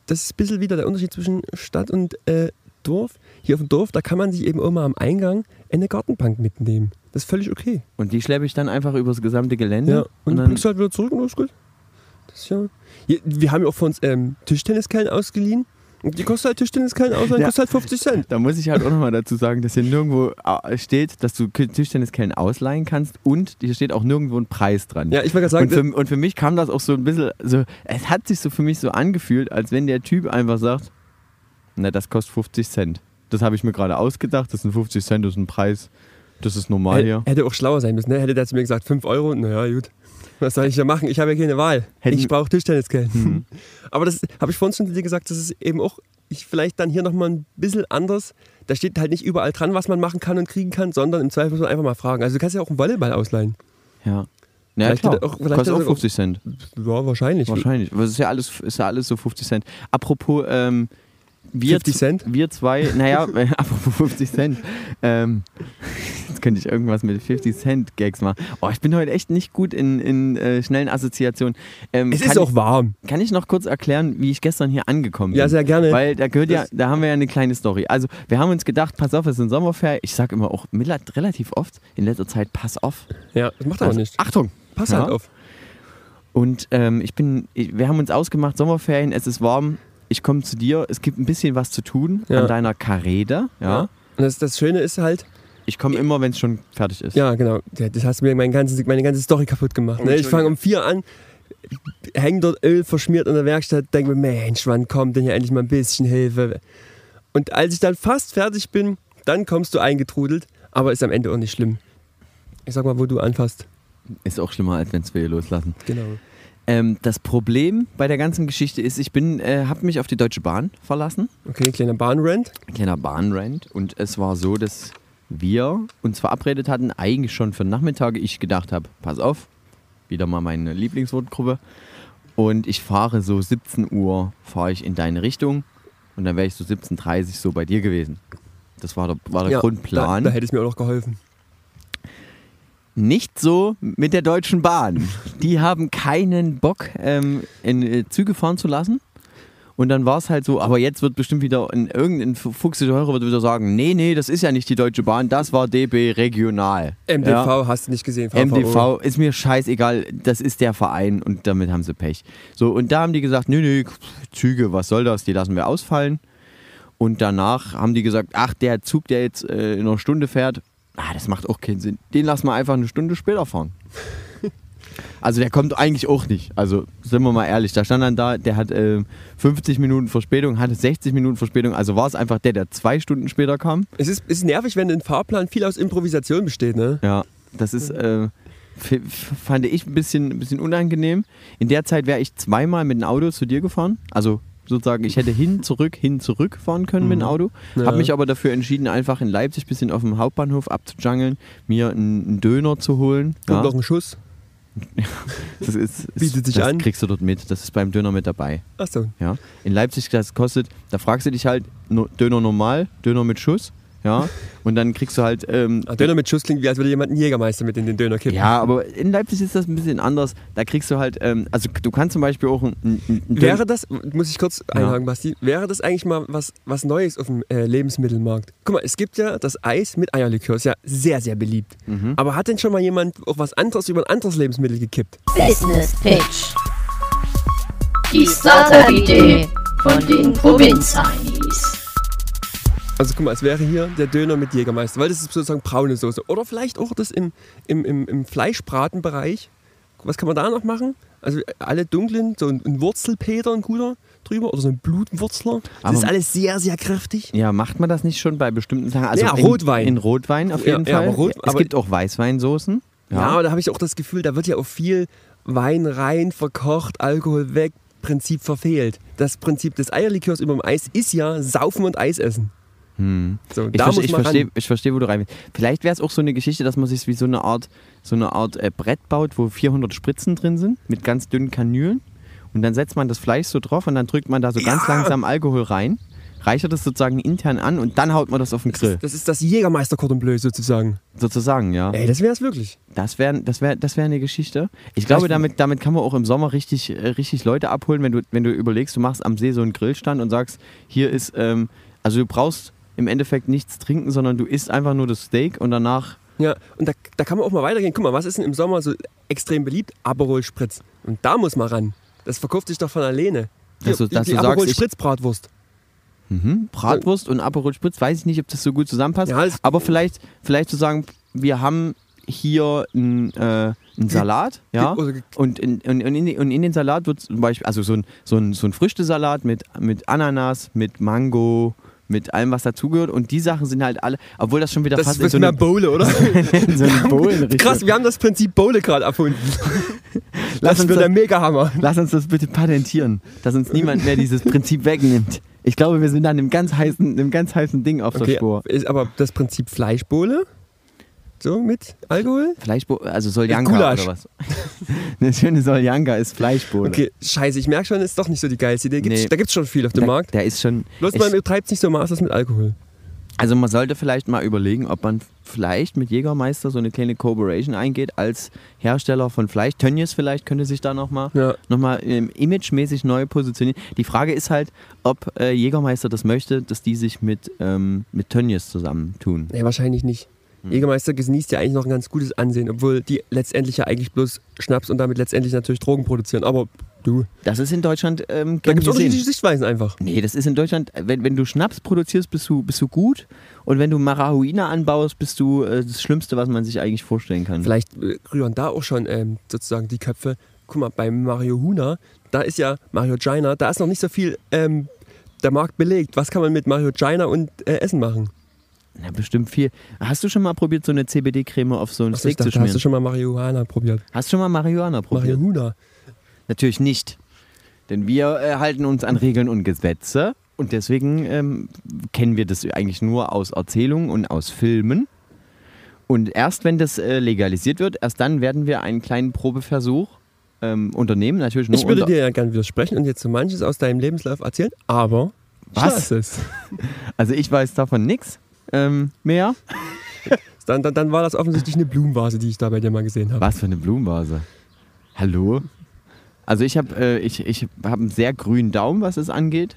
das ist ein bisschen wieder der Unterschied zwischen Stadt und äh, Dorf. Hier auf dem Dorf, da kann man sich eben auch mal am Eingang eine Gartenbank mitnehmen. Das ist völlig okay. Und die schleppe ich dann einfach übers gesamte Gelände. Ja, und, und dann dann, bringst du halt wieder zurück und alles gut. Das ist ja. Hier, wir haben ja auch von uns ähm, Tischtenniskellen ausgeliehen. Und die kostet halt Tischtenniskellen aus, Ja. kostet halt 50 Cent. da muss ich halt auch nochmal dazu sagen, dass hier nirgendwo äh, steht, dass du Tischtenniskellen ausleihen kannst und hier steht auch nirgendwo ein Preis dran. Ja, ich wollte gerade und, sagen, für, und für mich kam das auch so ein bisschen, so, es hat sich so für mich so angefühlt, als wenn der Typ einfach sagt, na, das kostet 50 Cent. Das habe ich mir gerade ausgedacht, das sind 50 Cent, das ist ein Preis, das ist normal hier. hätte auch schlauer sein müssen. Ne? Hätte der zu mir gesagt, 5 Euro, naja, gut. Was soll ich da machen? Ich habe ja keine Wahl. Hätten- ich brauche Tischtennisgeld. Mhm. Aber das habe ich vorhin schon zu dir gesagt, das ist eben auch ich vielleicht dann hier nochmal ein bisschen anders. Da steht halt nicht überall dran, was man machen kann und kriegen kann, sondern im Zweifel muss man einfach mal fragen. Also du kannst ja auch einen Volleyball ausleihen. Ja. Ja, Vielleicht klar. auch- vielleicht Kostet auch- 50 Cent. Ja, wahrscheinlich. Wahrscheinlich. Aber es ist ja alles, ist ja alles so 50 Cent. Apropos, ähm, wir, 50 Cent? wir zwei, naja, apropos 50 Cent. Ähm, jetzt könnte ich irgendwas mit 50 Cent Gags machen. Oh, ich bin heute echt nicht gut in, in äh, schnellen Assoziationen. Ähm, Es ist auch ich, warm. Kann ich noch kurz erklären, wie ich gestern hier angekommen bin? Ja, sehr gerne. Weil da gehört ja, Das- da haben wir ja eine kleine Story. Also, wir haben uns gedacht, pass auf, es ist ein Sommerferien. Ich sage immer auch relativ oft in letzter Zeit, pass auf. Ja, das macht aber Also, nicht. Achtung! Pass ja. halt auf. Und ähm, ich bin, wir haben uns ausgemacht, Sommerferien, es ist warm, ich komme zu dir, es gibt ein bisschen was zu tun Ja. an deiner Karede. Ja. Und das, das Schöne ist halt, Ich komme immer, wenn es schon fertig ist. ja genau, Ja, das hast mir mein ganzes, meine ganze Story kaputt gemacht. Ne? Ich fange um vier an, hänge dort Öl verschmiert in der Werkstatt, denke mir, Mensch, wann kommt denn hier endlich mal ein bisschen Hilfe? Und als ich dann fast fertig bin, dann kommst du eingetrudelt, aber ist am Ende auch nicht schlimm. Ich sag mal, wo du anfasst. Ist auch schlimmer, als wenn es wir loslassen. Genau. Ähm, das Problem bei der ganzen Geschichte ist, ich bin, äh, habe mich auf die Deutsche Bahn verlassen. Okay, kleiner Bahnrent. Ein kleiner Bahnrent. Und es war so, dass wir uns verabredet hatten, eigentlich schon für Nachmittage. Ich gedacht habe, pass auf, wieder mal meine Lieblingswortgruppe. Und ich fahre so 17 Uhr, fahre ich in deine Richtung. Und dann wäre ich so 17.30 Uhr so bei dir gewesen. Das war der, war der Ja, Grundplan. Da, da hätte es mir auch noch geholfen. Nicht so mit der Deutschen Bahn. Die haben keinen Bock, ähm, in äh, Züge fahren zu lassen. Und dann war es halt so, aber jetzt wird bestimmt wieder ein, irgendein fuchsiger Hörer wird wieder sagen, nee, nee, das ist ja nicht die Deutsche Bahn, das war DB Regional. MDV Ja. hast du nicht gesehen. VVO. MDV ist mir scheißegal, das ist der Verein und damit haben sie Pech. So, und da haben die gesagt, nö, nö, Züge, was soll das, die lassen wir ausfallen. Und danach haben die gesagt, ach, der Zug, der jetzt äh, in einer Stunde fährt, ah, das macht auch keinen Sinn. Den lassen wir einfach eine Stunde später fahren. Also der kommt eigentlich auch nicht. Also sind wir mal ehrlich, da stand dann da, der hat äh, 50 Minuten Verspätung, hatte 60 Minuten Verspätung. Also war es einfach der, der zwei Stunden später kam. Es ist, ist nervig, wenn ein Fahrplan viel aus Improvisation besteht, ne? Ja, das ist, äh, fand ich ein bisschen, ein bisschen unangenehm. In der Zeit wäre ich zweimal mit dem Auto zu dir gefahren. Also sozusagen, ich hätte hin, zurück, hin, zurück fahren können mit dem Auto. Ja. Habe mich aber dafür entschieden, einfach in Leipzig ein bisschen auf dem Hauptbahnhof abzujangeln, mir einen, einen Döner zu holen. Und Ja, noch ein Schuss. das ist, Bietet sich das an. kriegst du dort mit. Das ist beim Döner mit dabei. Achso. Ja. In Leipzig, das kostet, da fragst du dich halt, Döner normal, Döner mit Schuss. Ja, und dann kriegst du halt ähm, Döner mit Schuss klingt wie, als würde jemand einen Jägermeister mit in den Döner kippen. Ja, aber in Leipzig ist das ein bisschen anders. Da kriegst du halt, ähm, also du kannst zum Beispiel auch ein, ein, Wäre das, muss ich kurz einhaken, Basti, wäre das eigentlich mal was, was Neues auf dem äh, Lebensmittelmarkt? Guck mal, es gibt ja das Eis mit Eierlikör, ist ja sehr, sehr beliebt. Mhm. Aber hat denn schon mal jemand auch was anderes über ein anderes Lebensmittel gekippt? Business Pitch. Die Startup-Idee von den Provinz-Heinis. Also guck mal, es wäre hier der Döner mit Jägermeister, weil das ist sozusagen braune Soße. Oder vielleicht auch das im, im, im, im Fleischbratenbereich. Was kann man da noch machen? Also alle dunklen, so ein, ein Wurzelpeter, ein guter drüber, oder so ein Blutwurzler. Das Aber- ist alles sehr, sehr kräftig. Ja, macht man das nicht schon bei bestimmten Sachen? Also Ja, in, Rotwein. In Rotwein auf Ja, jeden ja, Fall. aber Rot- es gibt auch Weißweinsoßen. Ja, aber da habe ich auch das Gefühl, da wird ja auch viel Wein rein, verkocht, Alkohol weg, Prinzip verfehlt. Das Prinzip des Eierlikörs über dem Eis ist ja Saufen und Eis essen. Hm. So, Ich, verste- ich verstehe, ich verstehe, wo du rein willst. Vielleicht wäre es auch so eine Geschichte, dass man sich wie so eine Art, so eine Art äh, Brett baut, wo 400 Spritzen drin sind, mit ganz dünnen Kanülen. Und dann setzt man das Fleisch so drauf und dann drückt man da so ganz langsam Alkohol rein, reichert es sozusagen intern an und dann haut man das auf den Das Grill. ist, das ist das Jägermeister Cordon Bleu sozusagen. Sozusagen, ja. Ey, das wäre es wirklich. Das wäre das wär, das wär eine Geschichte. Ich glaube, damit, damit kann man auch im Sommer richtig, äh, richtig Leute abholen, wenn du, wenn du überlegst, du machst am See so einen Grillstand und sagst, hier ist, ähm, also du brauchst im Endeffekt nichts trinken, sondern du isst einfach nur das Steak und danach, Ja, und da, da kann man auch mal weitergehen. Guck mal, was ist denn im Sommer so extrem beliebt? Aperol Spritz. Und da muss man ran. Das verkauft sich doch von alleine. Dass die, dass die du sagst, Aperol Spritz Bratwurst. mhm, Bratwurst und Aperol Spritz, weiß ich nicht, ob das so gut zusammenpasst, Ja, aber vielleicht, vielleicht zu sagen, wir haben hier einen, äh, einen Salat, ja, und in, und, in, und in den Salat wird zum Beispiel, also so ein, so ein, so ein Früchtesalat mit, mit Ananas, mit Mango, mit allem, was dazugehört. Und die Sachen sind halt alle, obwohl das schon wieder Das fast ist in so eine, Bowle, oder? in so eine Bowlen-Richtung. Krass, wir haben das Prinzip Bowle gerade erfunden. Lass Das uns wird das- der Mega-Hammer. Lass uns das bitte patentieren, dass uns niemand mehr dieses Prinzip wegnimmt. Ich glaube, wir sind an einem ganz heißen, einem ganz heißen Ding auf der Okay, Spur. ist aber das Prinzip Fleischbowle? So mit Alkohol? Fleischbo also Soljanka oder was? Eine schöne Soljanka ist Fleischbohle. Okay, scheiße, ich merke schon, ist doch nicht so die geilste Idee. Gibt's, Nee. Da gibt es schon viel auf dem Der, Markt. der ist schon. Bloß man betreibt nicht so Masters mit Alkohol. Also man sollte vielleicht mal überlegen, ob man vielleicht mit Jägermeister so eine kleine Cooperation eingeht als Hersteller von Fleisch. Tönnies vielleicht könnte sich da nochmal Ja. noch mal, ähm, imagemäßig neu positionieren. Die Frage ist halt, ob äh, Jägermeister das möchte, dass die sich mit, ähm, mit Tönnies zusammentun. Nee, wahrscheinlich nicht. Hm. Jägermeister genießt ja eigentlich noch ein ganz gutes Ansehen, obwohl die letztendlich ja eigentlich bloß Schnaps und damit letztendlich natürlich Drogen produzieren. Aber du, Das ist in Deutschland ähm, da gibt es unterschiedliche Sichtweisen einfach. Nee, das ist in Deutschland, wenn, wenn du Schnaps produzierst, bist du, bist du gut. Und wenn du Marihuana anbaust, bist du äh, das Schlimmste, was man sich eigentlich vorstellen kann. Vielleicht äh, rühren da auch schon ähm, sozusagen die Köpfe. Guck mal, bei Mario Huna, da ist ja Mario Gina, da ist noch nicht so viel ähm, der Markt belegt. Was kann man mit Mario Gina und äh, Essen machen? Na, bestimmt viel. Hast du schon mal probiert, so eine CBD-Creme auf so ein Achso, ich Steak zu schmieren? hast du schon mal Marihuana probiert? Hast du schon mal Marihuana probiert? Mario Huna. Natürlich nicht. Denn wir äh, halten uns an Regeln und Gesetze. Und deswegen ähm, kennen wir das eigentlich nur aus Erzählungen und aus Filmen. Und erst wenn das äh, legalisiert wird, erst dann werden wir einen kleinen Probeversuch ähm, unternehmen. Natürlich nur Ich würde dir ja gerne widersprechen und jetzt so manches aus deinem Lebenslauf erzählen, aber Was? lass es. Also ich weiß davon nichts ähm, mehr. Dann, dann, dann war das offensichtlich eine Blumenvase, die ich da bei dir mal gesehen habe. Was für eine Blumenvase. Hallo? Also ich habe äh, ich, ich hab einen sehr grünen Daumen, was es angeht.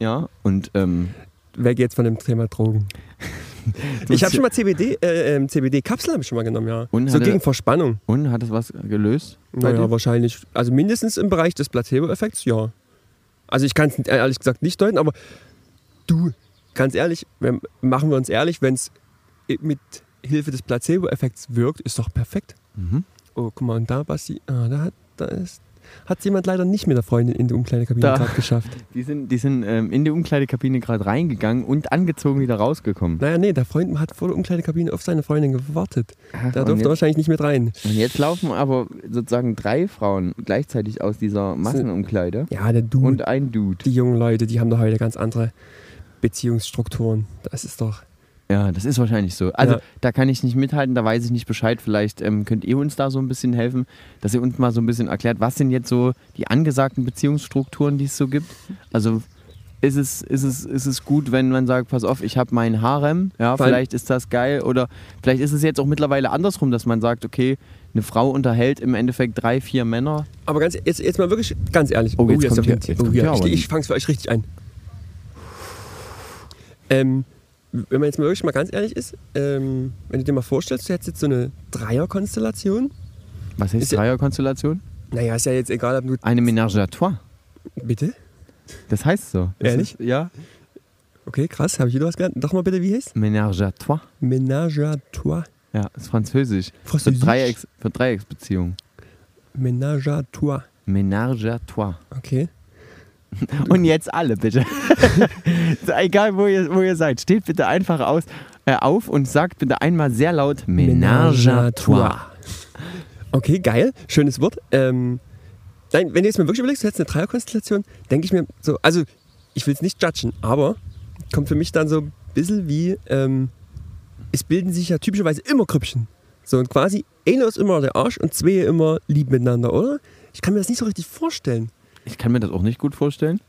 Ja, und ähm, Weg jetzt von dem Thema Drogen. Ich habe schon mal CBD, äh, ähm, CBD-Kapseln habe ich schon mal genommen, ja. Und so hatte- gegen Verspannung. und hat es was gelöst? Naja, wahrscheinlich. Also mindestens im Bereich des Placebo-Effekts, ja. Also ich kann es ehrlich gesagt nicht deuten, aber du, ganz ehrlich, wenn, machen wir uns ehrlich, wenn es mit Hilfe des Placebo-Effekts wirkt, ist doch perfekt. Mhm. Oh, guck mal, und da, Basti, ah, da hat da ist, hat jemand leider nicht mit der Freundin in die Umkleidekabine Da. gerade geschafft. Die sind, die sind ähm, in die Umkleidekabine gerade reingegangen und angezogen wieder rausgekommen. Naja, nee, der Freund hat vor der Umkleidekabine auf seine Freundin gewartet. Ach, Da durfte er wahrscheinlich nicht mit rein. und jetzt laufen aber sozusagen drei Frauen gleichzeitig aus dieser Massenumkleide Ja, der Dude. und ein Dude. die jungen Leute, die haben doch heute ganz andere Beziehungsstrukturen. Das ist doch. Ja, das ist wahrscheinlich so. Also Ja. da kann ich nicht mithalten, da weiß ich nicht Bescheid. Vielleicht ähm, könnt ihr uns da so ein bisschen helfen, dass ihr uns mal so ein bisschen erklärt, was sind jetzt so die angesagten Beziehungsstrukturen, die es so gibt. Also ist es, ist es, ist es gut, wenn man sagt, pass auf, ich habe meinen Harem, ja, allem- vielleicht ist das geil. Oder vielleicht ist es jetzt auch mittlerweile andersrum, dass man sagt, okay, eine Frau unterhält im Endeffekt drei, vier Männer. Aber ganz, jetzt, jetzt mal wirklich ganz ehrlich. Oh, jetzt kommt der hier- Wind. jetzt oh, kommt hier. hier Ich, ich fang's für euch richtig ein. Ähm, wenn man jetzt mal wirklich mal ganz ehrlich ist, ähm, wenn du dir mal vorstellst, du hättest jetzt so eine Dreierkonstellation. Was heißt Ist ja- Dreierkonstellation? Naja, ist ja jetzt egal, ob du. Eine Ménage à trois. Bitte? Das heißt so. Ehrlich? Ist, ja. Okay, krass, habe ich wieder was gelernt. Doch mal bitte, wie heißt Ménage à trois. Ménage à trois. Ja, ist französisch. Für, Französisch? Dreiecks, für Dreiecksbeziehungen. Ménage à trois. Ménage à trois. Okay. Und jetzt alle bitte. Egal wo ihr, wo ihr seid, steht bitte einfach aus, äh, auf und sagt bitte einmal sehr laut Ménage à trois. Okay, geil. Schönes Wort. Ähm, nein, wenn du jetzt mal wirklich überlegst, du hättest eine Dreierkonstellation, denke ich mir so, also ich will es nicht judgen, aber kommt für mich dann so ein bisschen wie, ähm, es bilden sich ja typischerweise immer Krüppchen. So und quasi einer ist immer der Arsch und zwei immer lieb miteinander, oder? Ich kann mir das nicht so richtig vorstellen. Ich kann mir das auch nicht gut vorstellen.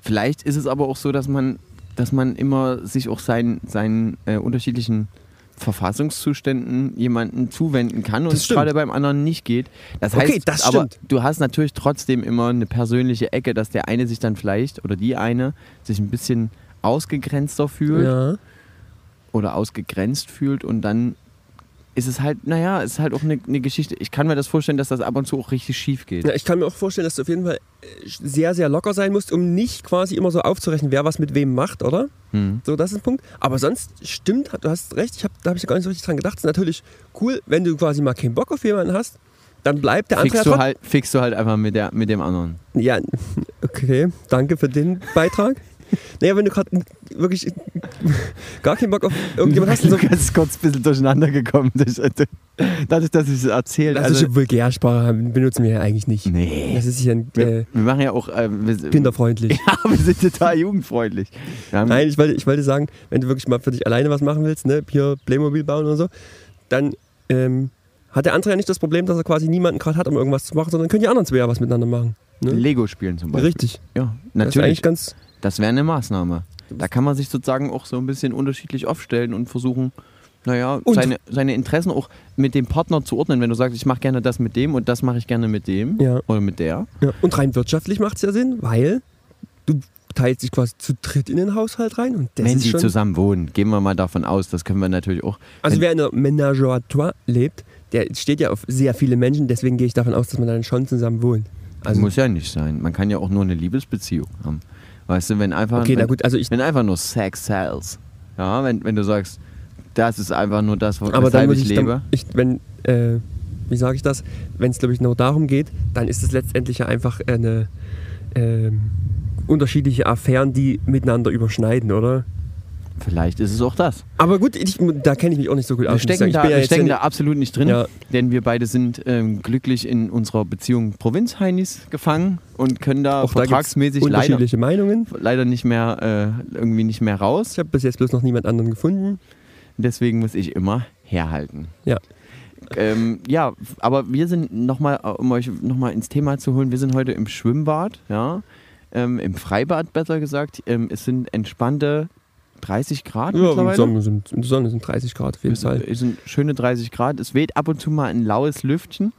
Vielleicht ist es aber auch so, dass man, dass man immer sich auch seinen, seinen äh, unterschiedlichen Verfassungszuständen jemanden zuwenden kann und es gerade beim anderen nicht geht. Das Okay, heißt, das aber du hast natürlich trotzdem immer eine persönliche Ecke, dass der eine sich dann vielleicht oder die eine sich ein bisschen ausgegrenzter fühlt Ja. oder ausgegrenzt fühlt und dann ist es halt, naja, ist halt auch eine, eine Geschichte. Ich kann mir das vorstellen, dass das ab und zu auch richtig schief geht. ja. Ich kann mir auch vorstellen, dass du auf jeden Fall äh, sehr, sehr locker sein musst, um nicht quasi immer so aufzurechnen, wer was mit wem macht, oder? Hm. So, das ist ein Punkt. Aber sonst stimmt, du hast recht, ich hab, da habe ich gar nicht so richtig dran gedacht. Es ist natürlich cool, wenn du quasi mal keinen Bock auf jemanden hast, dann bleibt der andere Fixst ja du, halt, fixst du halt einfach mit, der, mit dem anderen. Ja, okay, danke für den Beitrag. Naja, wenn du gerade wirklich gar keinen Bock auf irgendjemand hast, Du so, bist kurz ein bisschen durcheinander gekommen. durch- Dadurch, dass ich es erzählt also, also, Vulgärsprache benutzen wir ja eigentlich nicht. Nee. Das ist ja äh, Wir, wir machen ja auch. Äh, wir, kinderfreundlich. Ja, wir sind total jugendfreundlich. Nein, ich wollte, ich wollte sagen, wenn du wirklich mal für dich alleine was machen willst, ne, hier Playmobil bauen oder so, dann ähm, hat der andere ja nicht das Problem, dass er quasi niemanden gerade hat, um irgendwas zu machen, sondern können die anderen zwei ja was miteinander machen. Ne? Lego spielen zum Beispiel. Richtig. Ja, Das ist natürlich. eigentlich ganz. Das wäre eine Maßnahme. Da kann man sich sozusagen auch so ein bisschen unterschiedlich aufstellen und versuchen, naja, Und- seine, seine Interessen auch mit dem Partner zu ordnen. Wenn du sagst, ich mache gerne das mit dem und das mache ich gerne mit dem Ja. oder mit der. Ja. Und rein wirtschaftlich macht es ja Sinn, weil du teilst dich quasi zu dritt in den Haushalt rein und das Wenn schon. zusammen wohnen, gehen wir mal davon aus, das können wir natürlich auch. Also wer in einer Ménage à trois lebt, der steht ja auf sehr viele Menschen, deswegen gehe ich davon aus, dass man dann schon zusammen wohnt. Also, muss ja nicht sein. Man kann ja auch nur eine Liebesbeziehung haben. Weißt du, wenn einfach, okay, wenn, na gut, also ich. wenn einfach nur Sex sells. Ja, wenn, wenn du sagst, das ist einfach nur das, wo Aber dann ich ich, lebe. dann, ich wenn, äh, wie sage ich das, wenn es glaube ich nur darum geht, dann ist es letztendlich ja einfach eine ähm, unterschiedliche Affären, die miteinander überschneiden, oder? Vielleicht ist es auch das. Aber gut, ich, da kenne ich mich auch nicht so gut Wir aus. ich stecken, da, ja wir stecken da absolut nicht drin, Ja. denn wir beide sind ähm, glücklich in unserer Beziehung Provinzheinis gefangen und können da auch da vertragsmäßig leider, unterschiedliche Meinungen. leider nicht mehr äh, irgendwie nicht mehr raus. Ich habe bis jetzt bloß noch niemand anderen gefunden. Deswegen muss ich immer herhalten. Ja. Ähm, ja, aber wir sind nochmal, um euch nochmal ins Thema zu holen, wir sind heute im Schwimmbad, ja, ähm, im Freibad besser gesagt. Ähm, es sind entspannte 30 Grad Ja, im mittlerweile. Sommer sind, im Sommer sind 30 Grad auf jeden Es, Fall. es sind schöne 30 Grad. Es weht ab und zu mal ein laues Lüftchen.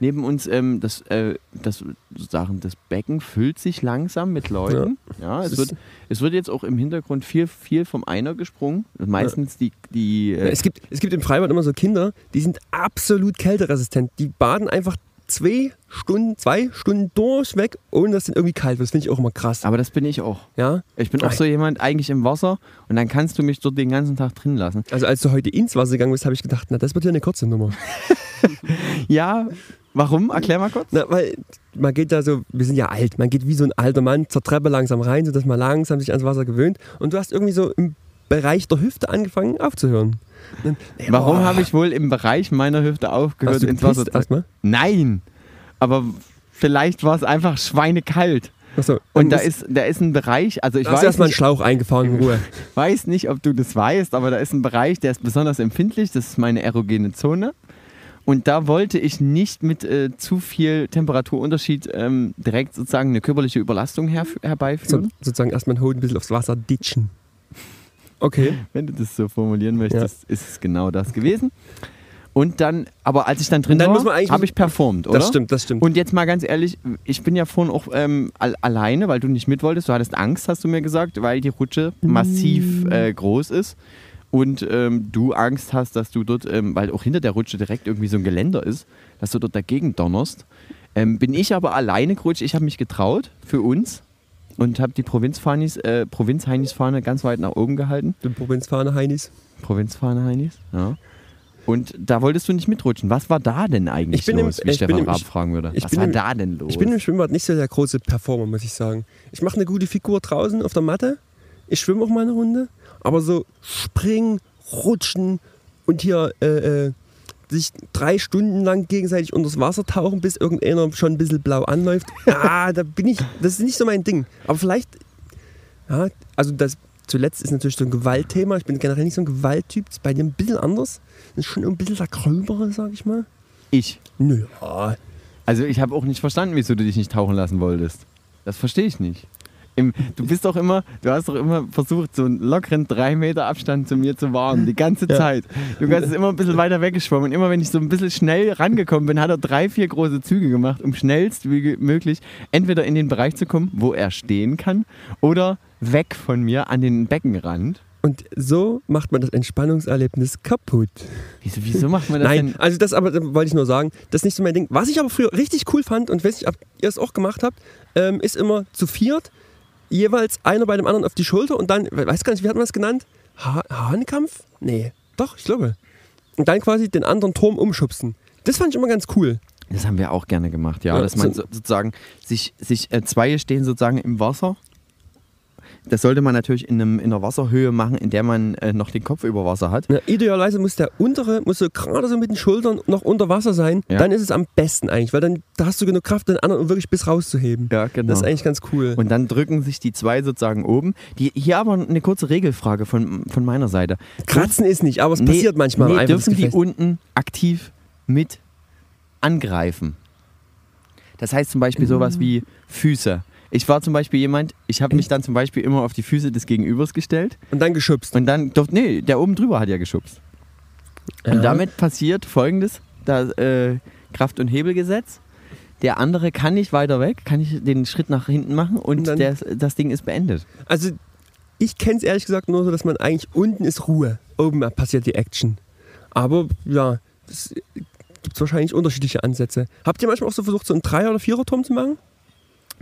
Neben uns ähm, das, äh, das, sozusagen, das Becken füllt sich langsam mit Leuten. Ja, Es es, wird, es wird jetzt auch im Hintergrund viel, viel vom Einer gesprungen. Meistens die, die Ja, äh, es, gibt, es gibt im Freibad immer so Kinder, die sind absolut kälteresistent. Die baden einfach zwei Stunden, zwei Stunden durchweg, ohne dass es irgendwie kalt wird. Das finde ich auch immer krass. aber das bin ich auch. Ja? Ich bin auch so jemand eigentlich im Wasser und dann kannst du mich dort den ganzen Tag drin lassen. Also als du heute ins Wasser gegangen bist, habe ich gedacht, na, das wird ja eine kurze Nummer. Ja, warum? Erklär mal kurz. Na, weil man geht da so, wir sind ja alt, man geht wie so ein alter Mann zur Treppe langsam rein, sodass man langsam sich ans Wasser gewöhnt. Und du hast irgendwie so im Bereich der Hüfte angefangen aufzuhören. Dann, ey, Warum habe ich wohl im Bereich meiner Hüfte aufgehört, ins Wasser zu erstmal? Nein, aber vielleicht war es einfach schweinekalt. Achso, Und da ist, da ist ein Bereich, also ich weiß erstmal einen nicht, Schlauch eingefahren in Ruhe. weiß nicht, ob du das weißt, aber da ist ein Bereich, der ist besonders empfindlich. Das ist meine erogene Zone. Und da wollte ich nicht mit äh, zu viel Temperaturunterschied ähm, direkt sozusagen eine körperliche Überlastung her So, herbeiführen. sozusagen erstmal einen Hoden ein bisschen aufs Wasser ditchen. Okay. Wenn du das so formulieren Ja. möchtest, ist es genau das gewesen. Und dann, aber als ich dann drin dann war, habe ich performt, oder? Das stimmt, das stimmt. Und jetzt mal ganz ehrlich, ich bin ja vorhin auch ähm, al alleine, weil du nicht mit wolltest. Du hattest Angst, hast du mir gesagt, weil die Rutsche massiv äh, groß ist. Und ähm, du Angst hast, dass du dort, ähm, weil auch hinter der Rutsche direkt irgendwie so ein Geländer ist, dass du dort dagegen donnerst. Ähm, bin ich aber alleine gerutscht. Ich habe mich getraut für uns und habe die Provinzfahnis, äh, Provinzheinis-Fahne ganz weit nach oben gehalten. Die Provinzfahne Heinis. Provinzfahne Heinis, ja. Und da wolltest du nicht mitrutschen. Was war da denn eigentlich Ich bin im- los, wie ich Stefan Raab fragen würde? Was war im- da denn los? Ich bin im Schwimmbad nicht so der große Performer, muss ich sagen. Ich mache eine gute Figur draußen auf der Matte. Ich schwimme auch mal eine Runde. Aber so springen, rutschen und hier äh, äh, sich drei Stunden lang gegenseitig unter das Wasser tauchen, bis irgendeiner schon ein bisschen blau anläuft. Ah, da bin ich, das ist nicht so mein Ding. Aber vielleicht, ja, also das zuletzt ist natürlich so ein Gewaltthema. Ich bin generell nicht so ein Gewalttyp. Das ist bei dir ein bisschen anders. Das ist schon ein bisschen der Gröbere, sag ich mal. ich. Nö, Also ich habe auch nicht verstanden, wieso du dich nicht tauchen lassen wolltest. Das verstehe ich nicht. Im, du bist doch immer, du hast doch immer versucht, so einen lockeren drei Meter Abstand zu mir zu wahren, die ganze Ja. Zeit. Du bist immer ein bisschen weiter weggeschwommen und immer wenn ich so ein bisschen schnell rangekommen bin, hat er drei, vier große Züge gemacht, um schnellst wie möglich entweder in den Bereich zu kommen, wo er stehen kann, oder weg von mir an den Beckenrand. Und so macht man das Entspannungserlebnis kaputt. Wieso, wieso macht man das Nein, denn? also das aber wollte ich nur sagen, das ist nicht so mein Ding. Was ich aber früher richtig cool fand und weiß nicht, ob ihr es auch gemacht habt, ähm, ist immer zu viert, jeweils einer bei dem anderen auf die Schulter und dann, we- weiß gar nicht, wie hat man das genannt? Ha Hahnkampf? Nee, doch, ich glaube. Und dann quasi den anderen Turm umschubsen. Das fand ich immer ganz cool. Das haben wir auch gerne gemacht, ja. Ja, dass man so, sozusagen sich, sich äh, zwei stehen sozusagen im Wasser Das sollte man natürlich in, einem, in einer Wasserhöhe machen, in der man äh, noch den Kopf über Wasser hat. Ja, idealerweise muss der untere, muss so gerade so mit den Schultern noch unter Wasser sein. Ja. Dann ist es am besten eigentlich, weil dann da hast du genug Kraft, den anderen wirklich bis rauszuheben. Ja, genau. Das ist eigentlich ganz cool. Und dann drücken sich die zwei sozusagen oben. Die, hier aber eine kurze Regelfrage von, von meiner Seite. Kratzen ist nicht, aber es Nee, passiert manchmal. Nee, dürfen die unten aktiv mit angreifen? Das heißt zum Beispiel sowas wie Füße. Ich war zum Beispiel jemand, ich habe mich dann zum Beispiel immer auf die Füße des Gegenübers gestellt Und dann geschubst. und dann durfte, nee, der oben drüber hat ja geschubst. Ja. Und damit passiert folgendes, das äh, Kraft- und Hebelgesetz. Der andere kann nicht weiter weg, kann ich den Schritt nach hinten machen und, Und dann- der, das Ding ist beendet. Also, ich kenne es ehrlich gesagt nur so, dass man eigentlich unten ist Ruhe. Oben passiert die Action. Aber ja, es gibt wahrscheinlich unterschiedliche Ansätze. Habt ihr manchmal auch so versucht, so einen Dreier- oder Vierer-Turm zu machen?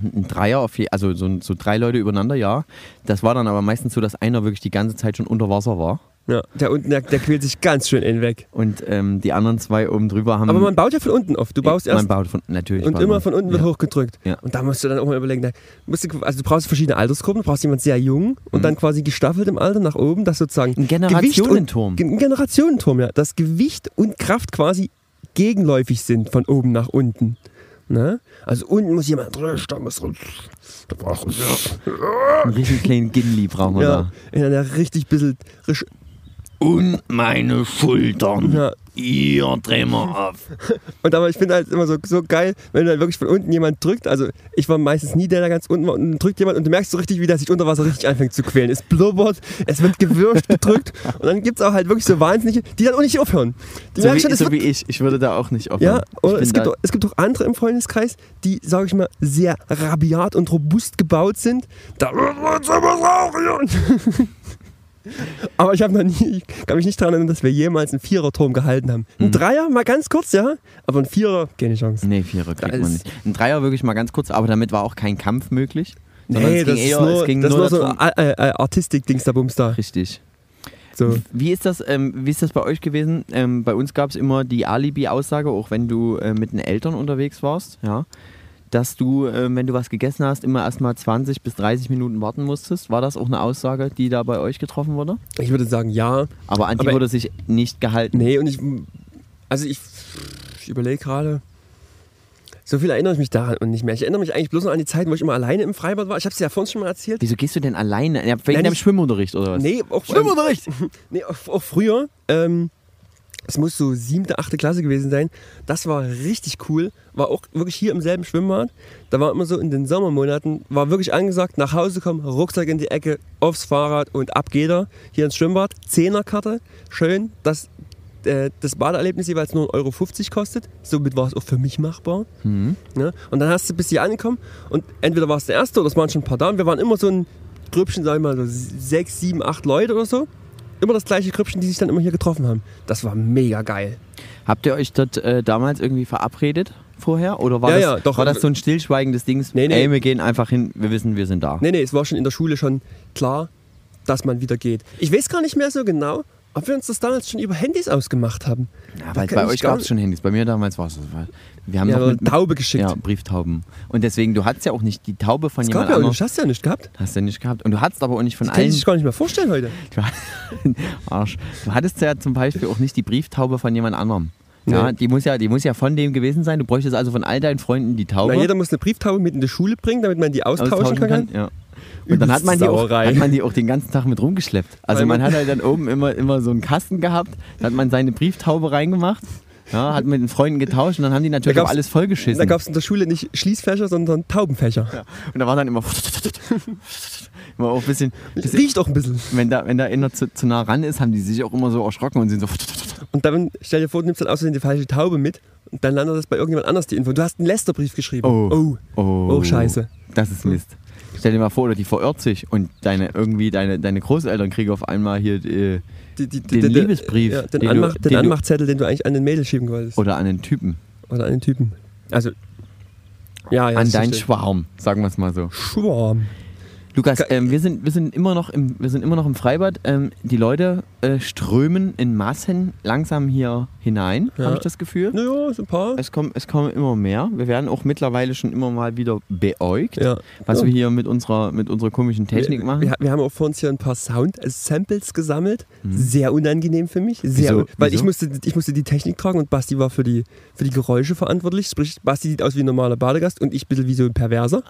Ein Dreier, auf je, also so, so drei Leute übereinander, ja. Das war dann aber meistens so, dass einer wirklich die ganze Zeit schon unter Wasser war. Ja, der unten, der, der quält sich ganz schön in weg. Und ähm, die anderen zwei oben drüber haben. Aber man baut ja von unten auf. Du baust man erst baut von, natürlich. und immer man. von unten wird ja. hochgedrückt. Ja. Und da musst du dann auch mal überlegen, da musst du, also du brauchst verschiedene Altersgruppen, du brauchst jemand sehr jung und Mhm. dann quasi gestaffelt im Alter nach oben, dass sozusagen Ein Gewicht und- Generationenturm. Ein Generationenturm, ja. Dass Gewicht und Kraft quasi gegenläufig sind von oben nach unten. Ne? Also unten muss jemand durch, da muss da brauchen wir Einen richtig kleinen Gimli brauchen wir ja, in einer richtig bisschen da. Und meine Schultern. ja. Ihr drehen wir auf. Und aber ich finde halt immer so, so geil, wenn dann wirklich von unten jemand drückt. Also ich war meistens nie der, der ganz unten war und dann drückt jemand und du merkst so richtig, wie der sich unter Wasser richtig anfängt zu quälen. Es blubbert, es wird gewürscht, gedrückt und dann gibt es auch halt wirklich so Wahnsinnige, die dann auch nicht aufhören. Die So, wie, schon, so wie ich. Ich würde da auch nicht aufhören. Ja, oder es gibt, auch, es gibt auch andere im Freundeskreis, die, sage ich mal, sehr rabiat und robust gebaut sind. Da wird man Dinosaurier. Aber ich habe noch nie, ich kann mich nicht daran erinnern, dass wir jemals einen Viererturm gehalten haben. Ein Mhm. Dreier, mal ganz kurz, ja, aber ein Vierer, keine Chance. Nee, Vierer kriegt man ist- nicht. Ein Dreier wirklich mal ganz kurz, aber damit war auch kein Kampf möglich. sondern Nee, es ging das eher, ist nur, das ist nur nur so ein äh, äh, Artistik-Dings da Bums da. Richtig. So. Wie ist das, ähm, wie ist das bei euch gewesen? Ähm, bei uns gab es immer die Alibi-Aussage, auch wenn du äh, mit den Eltern unterwegs warst, ja, dass du, ähm, wenn du was gegessen hast, immer erstmal 20 bis 30 Minuten warten musstest. War das auch eine Aussage, die da bei euch getroffen wurde? Ich würde sagen, ja. Aber an die wurde sich nicht gehalten. Nee, und ich, also ich, ich überlege gerade, so viel erinnere ich mich daran und nicht mehr. Ich erinnere mich eigentlich bloß noch an die Zeiten, wo ich immer alleine im Freibad war. Ich habe es ja vorhin schon mal erzählt. Wieso gehst du denn alleine? Wegen Nein, deinem ich- Schwimmunterricht oder was? Nee, auch, Schwimmunterricht! Ähm, nee, auch, auch früher. Ähm, es muss so siebte, achte Klasse gewesen sein. Das war richtig cool. War auch wirklich hier im selben Schwimmbad. Da war immer so in den Sommermonaten, war wirklich angesagt, nach Hause kommen, Rucksack in die Ecke, aufs Fahrrad und ab geht er. Hier ins Schwimmbad, Zehnerkarte, schön, dass äh, das Badeerlebnis jeweils nur 1,50 Euro kostet. Somit war es auch für mich machbar. Mhm. Ne? Und dann hast du bis hier angekommen und entweder warst du der Erste oder es waren schon ein paar da. Und wir waren immer so ein Grüppchen, sag ich mal, so sechs, sieben, acht Leute oder so. Immer das gleiche Grüppchen, die sich dann immer hier getroffen haben. Das war mega geil. Habt ihr euch dort äh, damals irgendwie verabredet vorher? Oder war, Ja, das, ja, doch. war das so ein stillschweigendes Ding? Nee, nee. Ey, wir gehen einfach hin, wir wissen, wir sind da. Nee, nee, es war schon in der Schule schon klar, dass man wieder geht. Ich weiß gar nicht mehr so genau, ob wir uns das damals schon über Handys ausgemacht haben. Ja, Da weil bei euch gab es schon Handys. Bei mir damals war es weil Wir haben Ja, noch mit, Taube geschickt. ja, Brieftauben. Und deswegen, du hattest ja auch nicht die Taube von das jemand ja anderem. nicht, hast du ja nicht gehabt. Hast du nicht gehabt. Und du hattest aber auch nicht von Das kann ich allen. sich gar nicht mehr vorstellen heute. Du, Arsch. Du hattest ja zum Beispiel auch nicht die Brieftaube von jemand anderem. Ja, Nee. die muss ja, die muss ja von dem gewesen sein. Du bräuchtest also von all deinen Freunden die Taube. Na, jeder muss eine Brieftaube mit in die Schule bringen, damit man die austauschen, kann. Ja. Und dann hat man, die auch, hat man die auch den ganzen Tag mit rumgeschleppt. Also Weil man- hat halt dann oben immer, immer so einen Kasten gehabt, da hat man seine Brieftaube reingemacht, ja, hat mit den Freunden getauscht und dann haben die natürlich auch alles vollgeschissen. Da gab es in der Schule nicht Schließfächer, sondern Taubenfächer. und da war dann immer, immer auch ein bisschen, bisschen Riecht auch ein bisschen. wenn da, wenn da einer zu, zu nah ran ist, haben die sich auch immer so erschrocken und sind so. Und dann stell dir vor, du nimmst dann außerdem die falsche Taube mit und dann landet das bei irgendjemand anders die Info. Du hast einen Lästerbrief geschrieben. Oh. oh. Oh, scheiße. Das ist Mist. Stell dir mal vor, oder die verirrt sich und deine, irgendwie deine, deine Großeltern kriegen auf einmal hier äh, Die, die, Den Liebesbrief, Ja, den, den du- Anmach, den den du- Anmachzettel, den du eigentlich an den Mädel schieben wolltest. oder an den Typen, Oder an den Typen. Also, ja, ja. an deinen Schwarm, sagen wir es mal so. Schwarm. Lukas, ähm, wir, sind, wir, sind immer noch im, wir sind immer noch im Freibad. Ähm, die Leute äh, strömen in Massen langsam hier hinein, Ja. habe ich das Gefühl. Naja, so ein paar. Es kommen, es kommen immer mehr. Wir werden auch mittlerweile schon immer mal wieder beäugt, Ja. was Ja. wir hier mit unserer, mit unserer komischen Technik machen. Wir, wir haben auch vor uns hier ein paar Sound-Samples gesammelt. Sehr unangenehm für mich. Sehr, Wieso? Weil ich Wieso? musste, ich musste die Technik tragen und Basti war für die, für die Geräusche verantwortlich. Sprich, Basti sieht aus wie ein normaler Badegast und ich ein bisschen wie so ein Perverser.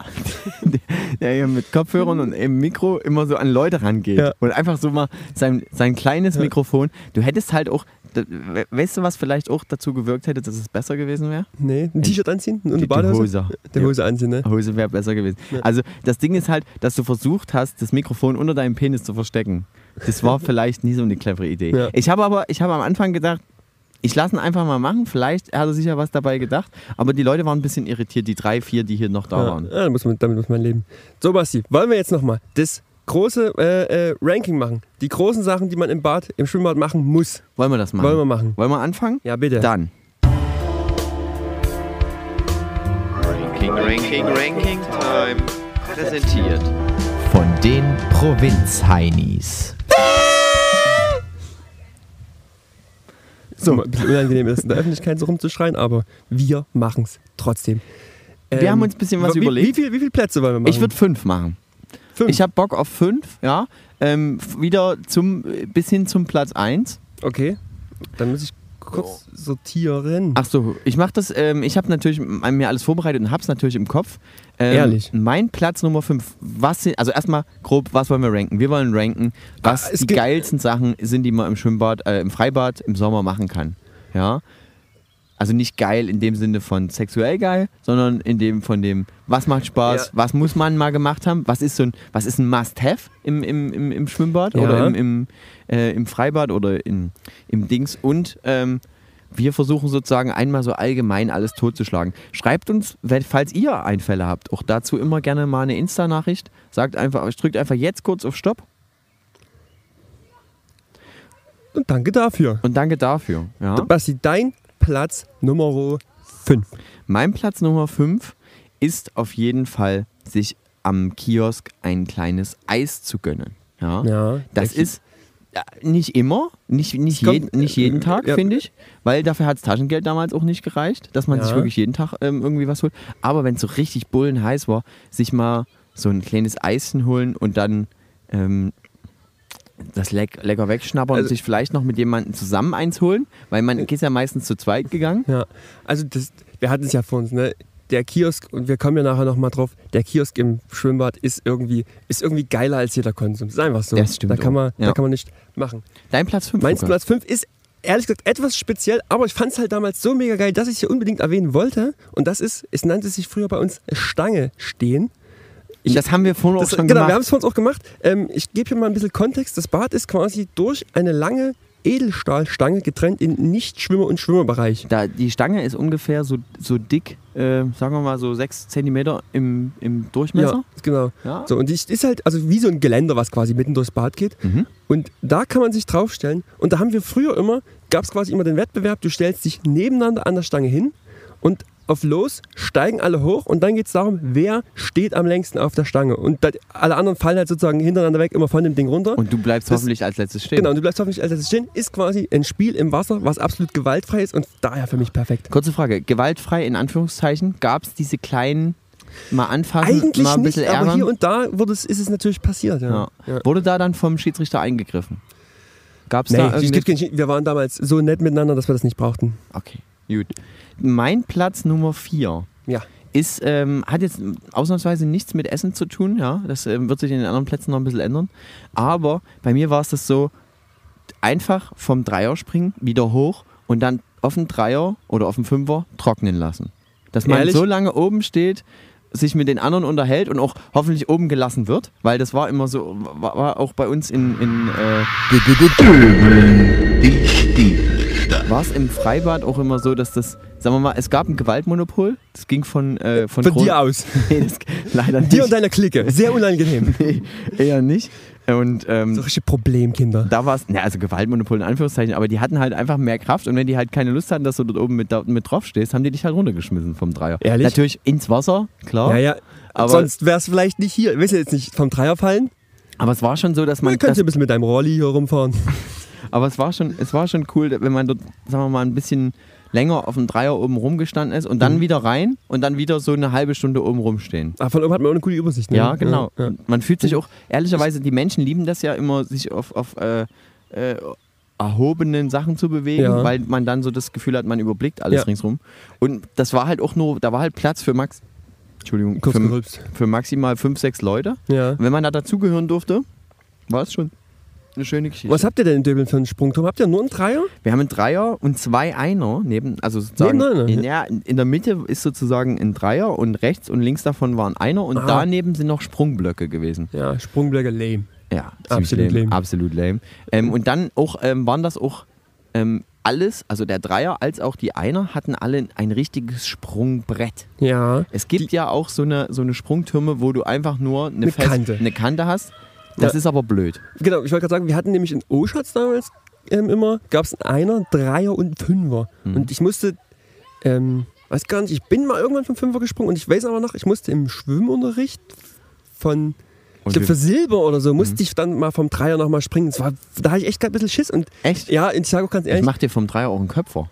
der hier mit Kopfhörern und im Mikro immer so an Leute rangeht. Ja. Und einfach so mal sein, sein kleines Ja. Mikrofon. Du hättest halt auch, weißt du, was vielleicht auch dazu gewirkt hätte, dass es besser gewesen wäre? Nee, ein T-Shirt anziehen und eine Badehose. Hose. Die Hose anziehen, ne? Hose wäre besser gewesen. Ja. Also das Ding ist halt, dass du versucht hast, das Mikrofon unter deinem Penis zu verstecken. Das war vielleicht nie so eine clevere Idee. Ich habe aber, ich habe am Anfang gedacht, ich lasse ihn einfach mal machen. Vielleicht hat er sich ja was dabei gedacht. Aber die Leute waren ein bisschen irritiert, die drei, vier, die hier noch da Ja, waren. ja, da muss man, damit muss man leben. So, Basti, wollen wir jetzt nochmal das große äh, äh, Ranking machen? Die großen Sachen, die man im Bad, im Schwimmbad machen muss. Wollen wir das machen? Wollen wir machen. Wollen wir anfangen? Ja, bitte. Dann. Ranking, Ranking, Ranking Time. Präsentiert. Von den Provinz-Heinis. So. Ein bisschen unangenehm ist, in der Öffentlichkeit so rumzuschreien, aber wir machen es trotzdem. Wir haben uns ein bisschen was wie, überlegt. Wie, viel, wie viele Plätze wollen wir machen? Ich würde fünf machen. fünf. Ich habe Bock auf fünf, ja. Ähm, wieder zum, bis hin zum Platz eins. okay, dann muss ich kurz sortieren. Ach so, ich mache das, ähm, ich habe natürlich mir alles vorbereitet und habe es natürlich im Kopf. Ähm, Ehrlich? Mein Platz Nummer 5, was sind, also erstmal grob, was wollen wir ranken? Wir wollen ranken, was Ah, die geilsten Sachen sind, die man im Schwimmbad, äh, im Freibad im Sommer machen kann. Ja. Also nicht geil in dem Sinne von sexuell geil, sondern in dem von dem, was macht Spaß, Ja. was muss man mal gemacht haben, was ist so ein, was ist ein Must-Have im, im, im, im Schwimmbad Ja. oder im, im, äh, im Freibad oder in, im Dings und ähm, wir versuchen sozusagen einmal so allgemein alles totzuschlagen. Schreibt uns, wenn- falls ihr Einfälle habt, auch dazu immer gerne mal eine Insta-Nachricht. Sagt einfach, drückt einfach jetzt kurz auf Stopp Und danke dafür. und danke dafür. Ja. Basti, dein Platz Nummer 5. Mein Platz Nummer 5 ist auf jeden Fall, sich am Kiosk ein kleines Eis zu gönnen. Ja. Ja, Das ist ja, nicht immer, nicht, nicht, kommt- jeden, nicht jeden Tag, ja. finde ich, weil dafür hat das Taschengeld damals auch nicht gereicht, dass man Ja. sich wirklich jeden Tag ähm, irgendwie was holt. Aber wenn es so richtig bullenheiß war, sich mal so ein kleines Eischen holen und dann ähm, das leck, lecker wegschnappern Also- und sich vielleicht noch mit jemandem zusammen eins holen, weil man ist ja meistens zu zweit gegangen. Ja, also das, wir hatten es ja vor uns, ne? Der Kiosk, und wir kommen ja nachher nochmal drauf, der Kiosk im Schwimmbad ist irgendwie, ist irgendwie geiler als jeder Konsum. Das ist einfach so. Das stimmt da kann, man, Ja. da kann man nicht machen. Dein Platz 5. Mein Platz 5 ist ehrlich gesagt etwas speziell, aber ich fand es halt damals so mega geil, dass ich es hier unbedingt erwähnen wollte. Und das ist, es nannte sich früher bei uns Stange stehen. Ich- das haben wir vorhin auch schon genau, wir haben gemacht. es vor uns auch gemacht. Ähm, ich gebe hier mal ein bisschen Kontext. Das Bad ist quasi durch eine lange Edelstahlstange getrennt in Nicht-Schwimmer- und Schwimmerbereich. Da, die Stange ist ungefähr so, so dick, äh, sagen wir mal so 6 cm im, im Durchmesser. Ja, genau. Ja. So, und die ist halt also wie so ein Geländer, was quasi mitten durchs Bad geht. Mhm. Und da kann man sich draufstellen. Und da haben wir früher immer, gab es quasi immer den Wettbewerb, du stellst dich nebeneinander an der Stange hin und auf los steigen alle hoch und dann geht es darum, wer steht am längsten auf der Stange. Und da, alle anderen fallen halt sozusagen hintereinander weg, immer von dem Ding runter. Und du bleibst Das- hoffentlich als letztes stehen. Genau, und du bleibst hoffentlich als erstes stehen. Ist quasi ein Spiel im Wasser, was absolut gewaltfrei ist und daher für mich perfekt. Kurze Frage, gewaltfrei in Anführungszeichen, gab es diese kleinen, mal anfassen, Eigentlich mal ein nicht, bisschen aber ärgern? hier und da wurde es, ist es natürlich passiert. Ja. ja. Ja. Wurde da dann vom Schiedsrichter eingegriffen? Gab es Nee, da wir waren damals so nett miteinander, dass wir das nicht brauchten. Okay, gut. Mein Platz Nummer 4 Ja. ist, ähm, hat jetzt ausnahmsweise nichts mit Essen zu tun, ja. Das ähm, wird sich in den anderen Plätzen noch ein bisschen ändern. Aber bei mir war es das so, einfach vom Dreier springen, wieder hoch und dann auf den Dreier oder auf den Fünfer trocknen lassen. Dass man Ehrlich? so lange oben steht, sich mit den anderen unterhält und auch hoffentlich oben gelassen wird, weil das war immer so, war, war auch bei uns in, in äh, war es im Freibad auch immer so, dass das, sagen wir mal, es gab ein Gewaltmonopol, das ging von äh, von, Von Kron- dir aus. Nee, das, leider nicht. Dir und deiner Clique. Sehr unangenehm. Nee, eher nicht. Und ähm, So richtige Problemkinder. da war es, ne, also Gewaltmonopol in Anführungszeichen, aber die hatten halt einfach mehr Kraft und wenn die halt keine Lust hatten, dass du dort oben mit, mit drauf stehst, haben die dich halt runtergeschmissen vom Dreier. Ehrlich? Natürlich ins Wasser, klar. Ja, ja. Aber- Sonst wär's vielleicht nicht hier. Willst du jetzt nicht vom Dreier fallen? Aber es war schon so, dass Man man. könnte Das, ein bisschen mit deinem Rolli hier rumfahren. Aber es war schon, es war schon cool, wenn man dort, sagen wir mal, ein bisschen länger auf dem Dreier oben rumgestanden ist und dann Mhm. wieder rein und dann wieder so eine halbe Stunde oben rumstehen. Aber von oben hat man auch eine coole Übersicht. Ne? Ja, genau. Ja. Man fühlt sich auch, ehrlicherweise, die Menschen lieben das ja immer, sich auf, auf äh, äh, erhobenen Sachen zu bewegen, Ja. weil man dann so das Gefühl hat, man überblickt alles Ja. ringsrum. Und das war halt auch nur, da war halt Platz für Max. Entschuldigung, für, für maximal fünf, sechs Leute. Ja. Und wenn man da dazugehören durfte, war es schon eine schöne Geschichte. Was habt ihr denn in Döbeln für einen Sprungturm? Habt ihr nur einen Dreier? Wir haben einen Dreier und zwei Einer neben, also sozusagen Nebeneinander? in, ja, in der Mitte ist sozusagen ein Dreier und rechts und links davon war ein Einer und Ah. daneben sind noch Sprungblöcke gewesen. Ja, Sprungblöcke lame. Ja, Absolut lame. lame. Absolut lame. Ähm, und dann auch ähm, waren das auch ähm, alles, also der Dreier als auch die Einer hatten alle ein richtiges Sprungbrett. Ja. Es gibt ja auch so eine, so eine Sprungtürme, wo du einfach nur eine, Eine fest- Kante. eine Kante hast. Das Ja. ist aber blöd. Genau, ich wollte gerade sagen, wir hatten nämlich in Oschatz damals ähm, immer, gab es einen Einer, Dreier und einen Fünfer. Mhm. Und ich musste, ähm, weiß gar nicht, ich bin mal irgendwann vom Fünfer gesprungen und ich weiß aber noch, ich musste im Schwimmunterricht von, ich glaube für Silber oder so, musste Mhm. ich dann mal vom Dreier nochmal springen. War, da hatte ich echt gerade ein bisschen Schiss und Echt? ja, und ich sage auch ganz Ich ehrlich, mach dir vom Dreier auch einen Köpfer.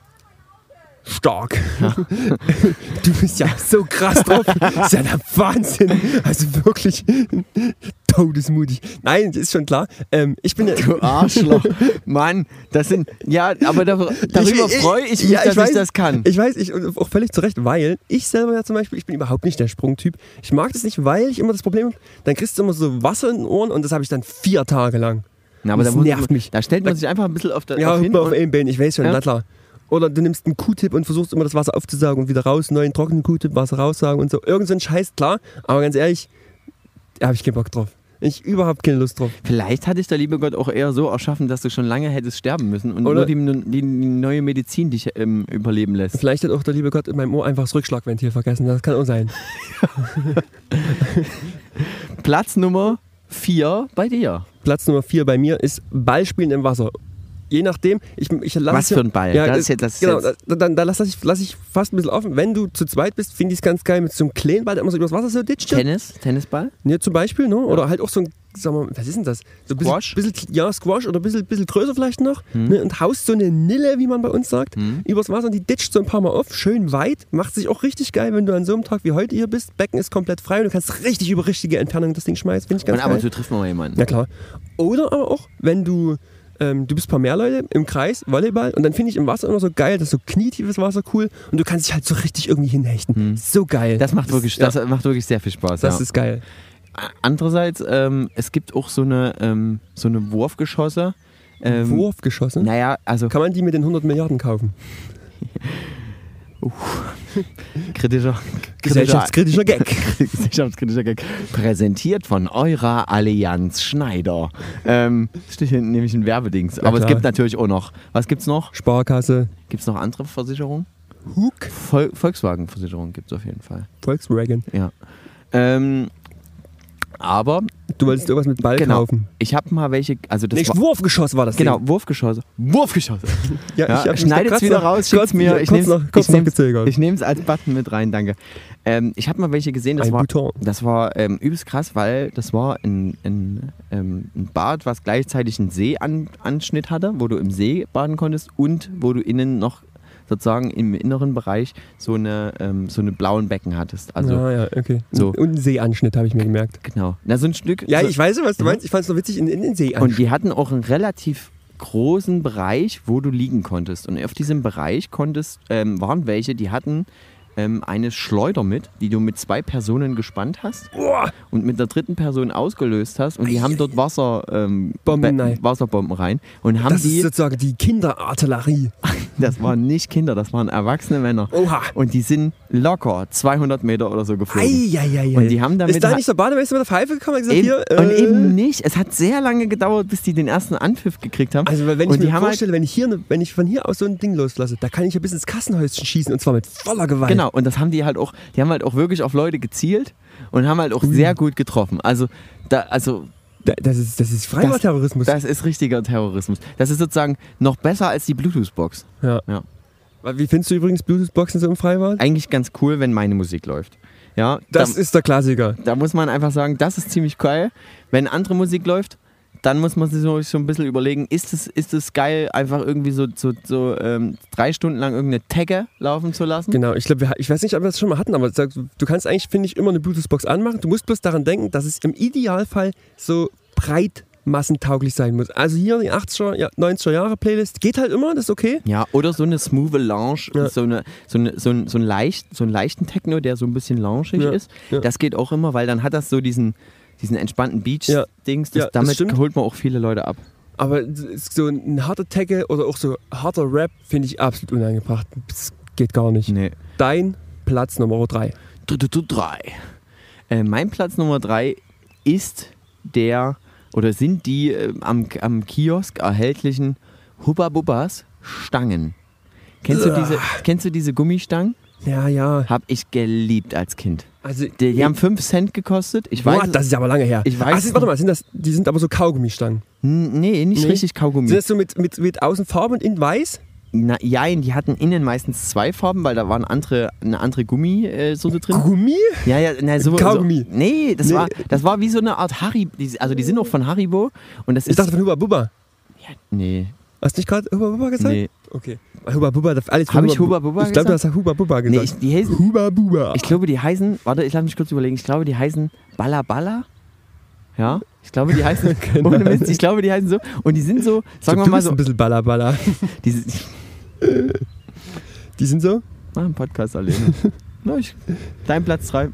stark. du bist ja so krass drauf. Das ist ja der Wahnsinn. Also wirklich todesmutig. Nein, ist schon klar. Ähm, ich bin ja. Du Arschloch. Mann, das sind. Ja, aber da, darüber Ich- ich- freue ich mich, ja, dass weiß, ich das kann. Ich weiß, ich, auch völlig zu Recht, weil ich selber ja zum Beispiel, ich bin überhaupt nicht der Sprungtyp. Ich mag das nicht, weil ich immer das Problem habe, dann kriegst du immer so Wasser in den Ohren und das habe ich dann vier Tage lang. Na, aber das da nervt mich. Da stellt man sich einfach ein bisschen auf der Ja, auf hin auf einem Bein, ich weiß schon, Ja. na klar. Oder du nimmst einen Q-Tip und versuchst immer das Wasser aufzusaugen und wieder raus, neuen trockenen Q-Tip, Wasser raussaugen und so. Irgend so ein Scheiß, klar. Aber ganz ehrlich, da habe ich keinen Bock drauf. Ich überhaupt keine Lust drauf. Vielleicht hat dich der liebe Gott auch eher so erschaffen, dass du schon lange hättest sterben müssen und Oder- nur die, die neue Medizin dich ähm, überleben lässt. Vielleicht hat auch der liebe Gott in meinem Ohr einfach das Rückschlagventil vergessen. Das kann auch sein. Platz Nummer 4 bei dir. Platz Nummer vier bei mir ist Ballspielen im Wasser. Je nachdem, ich, ich lasse Was für ein Ball? Ja, Das das ist jetzt- das genau, da, dann, da lasse ich, lass ich fast ein bisschen offen. Wenn du zu zweit bist, finde ich es ganz geil mit so einem kleinen Ball, der immer so übers Wasser so ditcht. Tennis? Tennisball? Ne, zum Beispiel, ne? Oder halt auch so ein, sag mal, was ist denn das? So ein bisschen- Squash? Bisschen, ja, Squash oder ein bisschen, bisschen größer vielleicht noch. Hm. Ne? Und haust so eine Nille, wie man bei uns sagt, Hm. übers Wasser und die ditcht so ein paar Mal auf, schön weit. Macht sich auch richtig geil, wenn du an so einem Tag wie heute hier bist. Becken ist komplett frei und du kannst richtig über richtige Entfernung das Ding schmeißen. Finde ich ganz Und ab und geil. zu trifft man mal jemanden. Ja klar. Oder aber auch, wenn du, ähm, du bist ein paar mehr Leute im Kreis, Volleyball, und dann finde ich im Wasser immer so geil, das ist so knietiefes Wasser cool und du kannst dich halt so richtig irgendwie hinhechten. Hm. So geil. Das macht wirklich, ja, das macht wirklich sehr viel Spaß. das ja. ist geil. Andererseits, ähm, es gibt auch so eine, ähm, so eine Wurfgeschosse. Ähm, Wurfgeschosse. Naja, also Kann man die mit den 100 Milliarden kaufen? kritischer, Gesellschaftskritischer Gag. Gesellschaftskritischer Gag. Präsentiert von eurer Allianz Schneider. Ähm, steht hier nämlich ein Werbedings. Aber es klar. gibt natürlich auch noch. Was gibt's noch? Sparkasse. Gibt es noch andere Versicherungen? Hook. Vol Volkswagen-Versicherung gibt es auf jeden Fall. Volkswagen. Ja. Ähm, aber Du wolltest irgendwas mit Ball Genau. kaufen. ich habe mal welche, also das Nicht war, Wurfgeschoss war das genau, Ding. Wurfgeschosse. Wurfgeschosse. Ja, Ja, schneidet's da kurz wieder noch- raus, kurz- mir. Ich ich. Ich nehme es als Button mit rein, danke. Ähm, ich habe mal welche gesehen, das Ein war, Bouton. das war ähm, übelst krass, weil das war ein, ein, ähm, ein Bad, was gleichzeitig einen Seeanschnitt hatte, wo du im See baden konntest und wo du innen noch sozusagen im inneren Bereich so eine, ähm, so eine blauen Becken hattest. Also ah, ja, okay. so. Und einen Seeanschnitt habe ich mir gemerkt. genau. Na, so ein Stück. Ja, so, ich weiß, was du Ja. meinst. Ich fand es noch witzig in, in den Seeanschnitt. Und die hatten auch einen relativ großen Bereich, wo du liegen konntest. Und auf diesem Bereich konntest, ähm, waren welche, die hatten ähm, eine Schleuder mit, die du mit zwei Personen gespannt hast und mit der dritten Person ausgelöst hast. Und die haben dort Wasser, ähm, Bomben Be- rein. Wasserbomben rein. Und haben das ist die, sozusagen die Kinderartillerie. das waren nicht Kinder, das waren erwachsene Männer. Oha. Und die sind locker 200 Meter oder so geflogen. Eieiei. Und die haben damit Ist da nicht der Bademeister mit der Pfeife gekommen und gesagt, Eben, hier, und äh, eben nicht. Es hat sehr lange gedauert, bis die den ersten Anpfiff gekriegt haben. Also wenn und ich mir halt vorstelle, wenn ich hier, ne- wenn ich von hier aus so ein Ding loslasse, da kann ich ja bis ins Kassenhäuschen schießen und zwar mit voller Gewalt. Genau, und das haben die halt auch, die haben halt auch wirklich auf Leute gezielt und haben halt auch sehr gut getroffen. Also, da, also Da- Das ist, das ist Freibadterrorismus. Das ist richtiger Terrorismus. Das ist sozusagen noch besser als die Bluetooth-Box. Ja. Ja. Wie findest du übrigens Bluetooth-Boxen so im Freibad? Eigentlich ganz cool, wenn meine Musik läuft. Ja, Das da, ist der Klassiker. da muss man einfach sagen, das ist ziemlich geil. Wenn andere Musik läuft, dann muss man sich so, so ein bisschen überlegen, ist es, ist es geil, einfach irgendwie so, so, so ähm, drei Stunden lang irgendeine Tagge laufen zu lassen? Genau, ich glaube, ich weiß nicht, ob wir das schon mal hatten, aber du kannst eigentlich, finde ich, immer eine Bluetooth-Box anmachen. Du musst bloß daran denken, dass es im Idealfall so breit massentauglich sein muss. Also hier die 80er, ja, 90er Jahre Playlist geht halt immer, das ist okay. Ja, oder so eine smooth Lounge, Ja. so, eine, so, eine, so, ein, so, ein leicht, so einen leichten Techno, der so ein bisschen loungig Ja, ist. ja. Das geht auch immer, weil dann hat das so diesen, diesen entspannten Beach-Dings. Ja, das damit holt man auch viele Leute ab. Aber so ein harter Tagge oder auch so harter Rap finde ich absolut unangebracht. Das geht gar nicht. Nee. Dein Platz Nummer 3. Du, du, du, drei. Äh, mein Platz Nummer drei ist der, oder sind die äh, am, am Kiosk erhältlichen Hubba Bubbas Stangen. Kennst du, diese, kennst du diese Gummistangen? Ja, ja. Hab ich geliebt als Kind. Also, Die, die haben 5 Cent gekostet. Ich Boah, weiß, das ist aber lange her. Ich weiß sind, warte mal, sind das, die sind aber so Kaugummistangen. Nee, nicht Nee. richtig Kaugummi. Sind das so mit, mit, mit außen Farbe und innen weiß? Na, jein, die hatten innen meistens zwei Farben, weil da waren andere, eine andere Gummisoße drin. Gummi? Ja, ja, na, so, Kaugummi. So, nee, das, Nee. War, das war wie so eine Art Haribo. Also die sind auch von Haribo. Und das Ich ist. dachte von Huba Bubba. nee, Hast du nicht gerade Huba Bubba gesagt? nee. Okay. Weil Huba Bubba, das alles Hab ich Huba Bubba Ich glaube, du gesagt? hast Huba Bubba nee gesagt. ich, die heißen, Huba Bubba. ich glaube, die heißen. Warte, ich lass mich kurz überlegen. Ich glaube, die heißen Balla Balla. Ja, ich glaube, die heißen. Keine ohne Mist, ich glaube, die heißen so. Und die sind so, sagen glaub, wir du mal bist so. ein bisschen Balla Balla. Die, Die sind so? ah, ein Podcast alleine. Na, ich, dein Platz 3.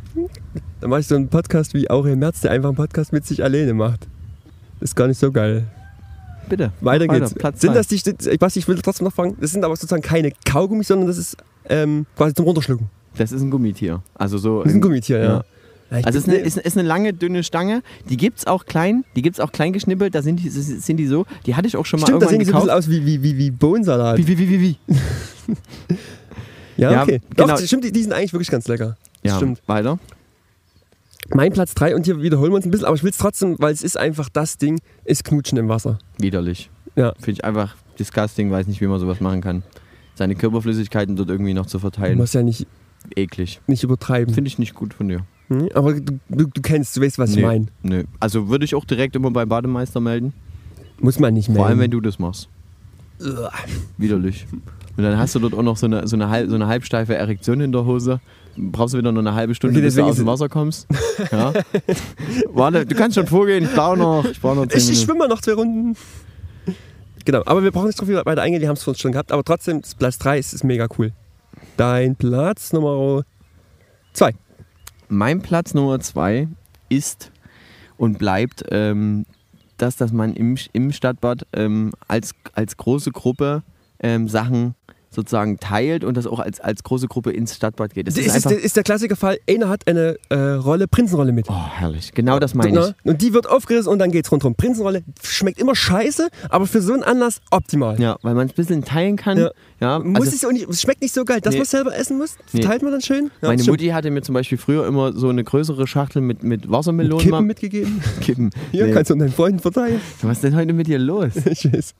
Dann mache ich so einen Podcast wie Aurel Merz, der einfach einen Podcast mit sich alleine macht. Ist gar nicht so geil. Bitte. Weiter Weiter, geht's. Platz sind zwei. das die, ich weiß, ich will trotzdem noch fragen, das sind aber sozusagen keine Kaugummis, sondern das ist ähm, quasi zum Runterschlucken. Das ist ein Gummitier. Also so. Das ist ein Gummitier, ja. Ja. Also es ist eine, ist, ist eine lange, dünne Stange. Die gibt es auch klein. Die gibt es auch klein geschnippelt. Da sind die, sind die so. Die hatte ich auch schon mal Stimmt, das sehen die irgendwann so ein bisschen gekauft. aus wie, wie, wie, wie Bohnensalat. Wie, wie, wie, wie, wie. Ja, Ja, okay. genau. Doch, stimmt, die, die sind eigentlich wirklich ganz lecker. Das Ja, stimmt. weiter. Mein Platz 3 und hier wiederholen wir uns ein bisschen, aber ich will es trotzdem, weil es ist einfach das Ding, ist Knutschen im Wasser. Widerlich. Ja. Finde ich einfach disgusting. Weiß nicht, wie man sowas machen kann. Seine Körperflüssigkeiten dort irgendwie noch zu Du verteilen. musst ja nicht, Eklig. nicht übertreiben. Finde ich nicht gut von dir. Hm? Aber du, du, du kennst, du weißt, was ich Nee. meine. Nö. Also würde ich auch direkt immer beim Bademeister melden. Muss man nicht mehr. Vor allem, wenn du das machst. Widerlich. Und dann hast du dort auch noch so eine, so eine, halb, so eine halbsteife Erektion in der Hose. Brauchst du wieder noch eine halbe Stunde, Okay, bis du aus dem Wasser kommst. Ja. Warte, du kannst schon vorgehen. Ich brauche noch, ich brauche noch Ich, ich schwimme noch zwei Runden. Genau, aber wir brauchen nicht so viel weiter eingehen, die haben es für uns schon gehabt. Aber trotzdem, das Platz 3 ist, ist mega cool. Dein Platz Nummer 2. Mein Platz Nummer zwei ist und bleibt, ähm, dass, dass man im, im Stadtbad ähm, als, als große Gruppe ähm, Sachen sozusagen teilt und das auch als, als große Gruppe ins Stadtbad geht. Das ist, ist, ist, der- der Klassikerfall, einer hat eine äh, Rolle, Prinzenrolle mit. oh, herrlich. Genau das meine ich. Und die wird aufgerissen und dann geht's rundherum. Prinzenrolle schmeckt immer scheiße, aber für so einen Anlass optimal. Ja, weil man es ein bisschen teilen kann. Ja. Ja. Muss also, es auch nicht, es schmeckt nicht so geil, dass Nee. man es selber essen muss. Nee. Teilt man dann schön. Ja, meine. Mutti hatte mir zum Beispiel früher immer so eine größere Schachtel mit, mit Wassermelonen. Kippen mal- mitgegeben. Kippen. Hier, Nee. kannst du deinen Freunden verteilen. Was ist denn heute mit dir los? Ich weiß.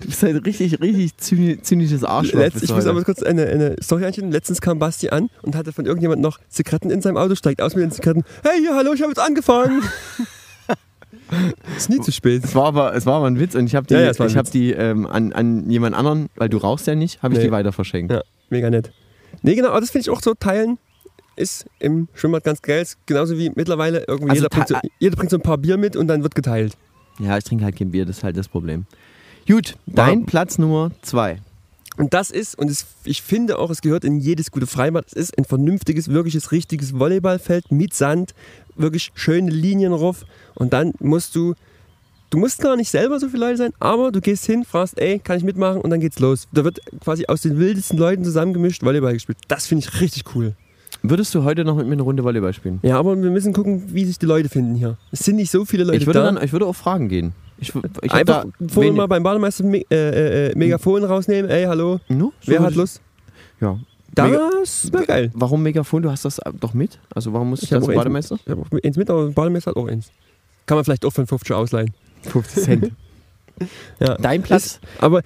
Du bist halt richtig, richtig zyni- zynisches Arschloch. Letzt, ich muss heute. aber kurz eine, eine Story einschieben. Letztens kam Basti an und hatte von irgendjemand noch Zigaretten in seinem Auto, steigt aus mit den Zigaretten. Hey, hier, hallo, ich habe jetzt angefangen. ist nie zu spät. Es war aber, es war aber ein Witz und ich habe die, Ja, ja, ich hab die ähm, an, an jemand anderen, weil du rauchst ja nicht, habe ich Nee. die weiter verschenkt. Ja, mega nett. Nee, genau, aber das finde ich auch so. Teilen ist im Schwimmbad ganz geil. Genauso wie mittlerweile irgendwie Also jeder, bringt so, jeder bringt so ein paar Bier mit und dann wird geteilt. Ja, ich trinke halt kein Bier, das ist halt das Problem. Gut, dein Wow. Platz Nummer zwei. Und das ist, und es, ich finde auch, es gehört in jedes gute Freibad, es ist ein vernünftiges, wirkliches, richtiges Volleyballfeld mit Sand, wirklich schöne Linien drauf. Und dann musst du, du musst gar nicht selber so viele Leute sein, aber du gehst hin, fragst, ey, kann ich mitmachen? Und dann geht's los. Da wird quasi aus den wildesten Leuten zusammengemischt Volleyball gespielt. Das finde ich richtig cool. Würdest du heute noch mit mir eine Runde Volleyball spielen? Ja, aber wir müssen gucken, wie sich die Leute finden hier. Es sind nicht so viele Leute Ich würde, da. dann, ich würde auf Fragen gehen. Ich, ich Einfach wenig- mal beim Bademeister Me äh, äh, äh, Megafon rausnehmen. Ey, hallo, No, so wer hat ich- Lust? Ja. Das wäre geil. Warum Megafon? Du hast das doch mit? Also warum muss ich hab das Bademeister? Ich habe auch eins mit, aber Bademeister hat auch eins. Kann man vielleicht auch von 50 ausleihen. 50 Cent. Ja. Dein Platz? Ist, aber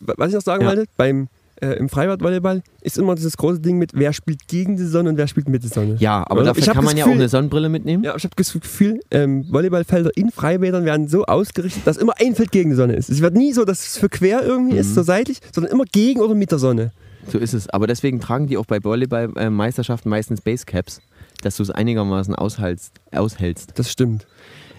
was ich noch sagen Ja. wollte, beim, äh, im Freibad-Volleyball ist immer dieses große Ding mit, wer spielt gegen die Sonne und wer spielt mit der Sonne. Ja, aber Oder? dafür Ich hab kann man ja auch Gefühl- eine Sonnenbrille mitnehmen. Ja, ich habe das Gefühl, ähm, Volleyballfelder in Freibädern werden so ausgerichtet, dass immer ein Feld gegen die Sonne ist. Es wird nie so, dass es für quer irgendwie Mhm. ist, so seitlich, sondern immer gegen oder mit der Sonne. So ist es. Aber deswegen tragen die auch bei Volleyball-Meisterschaften meistens Basecaps, dass du es einigermaßen aushältst. Das stimmt.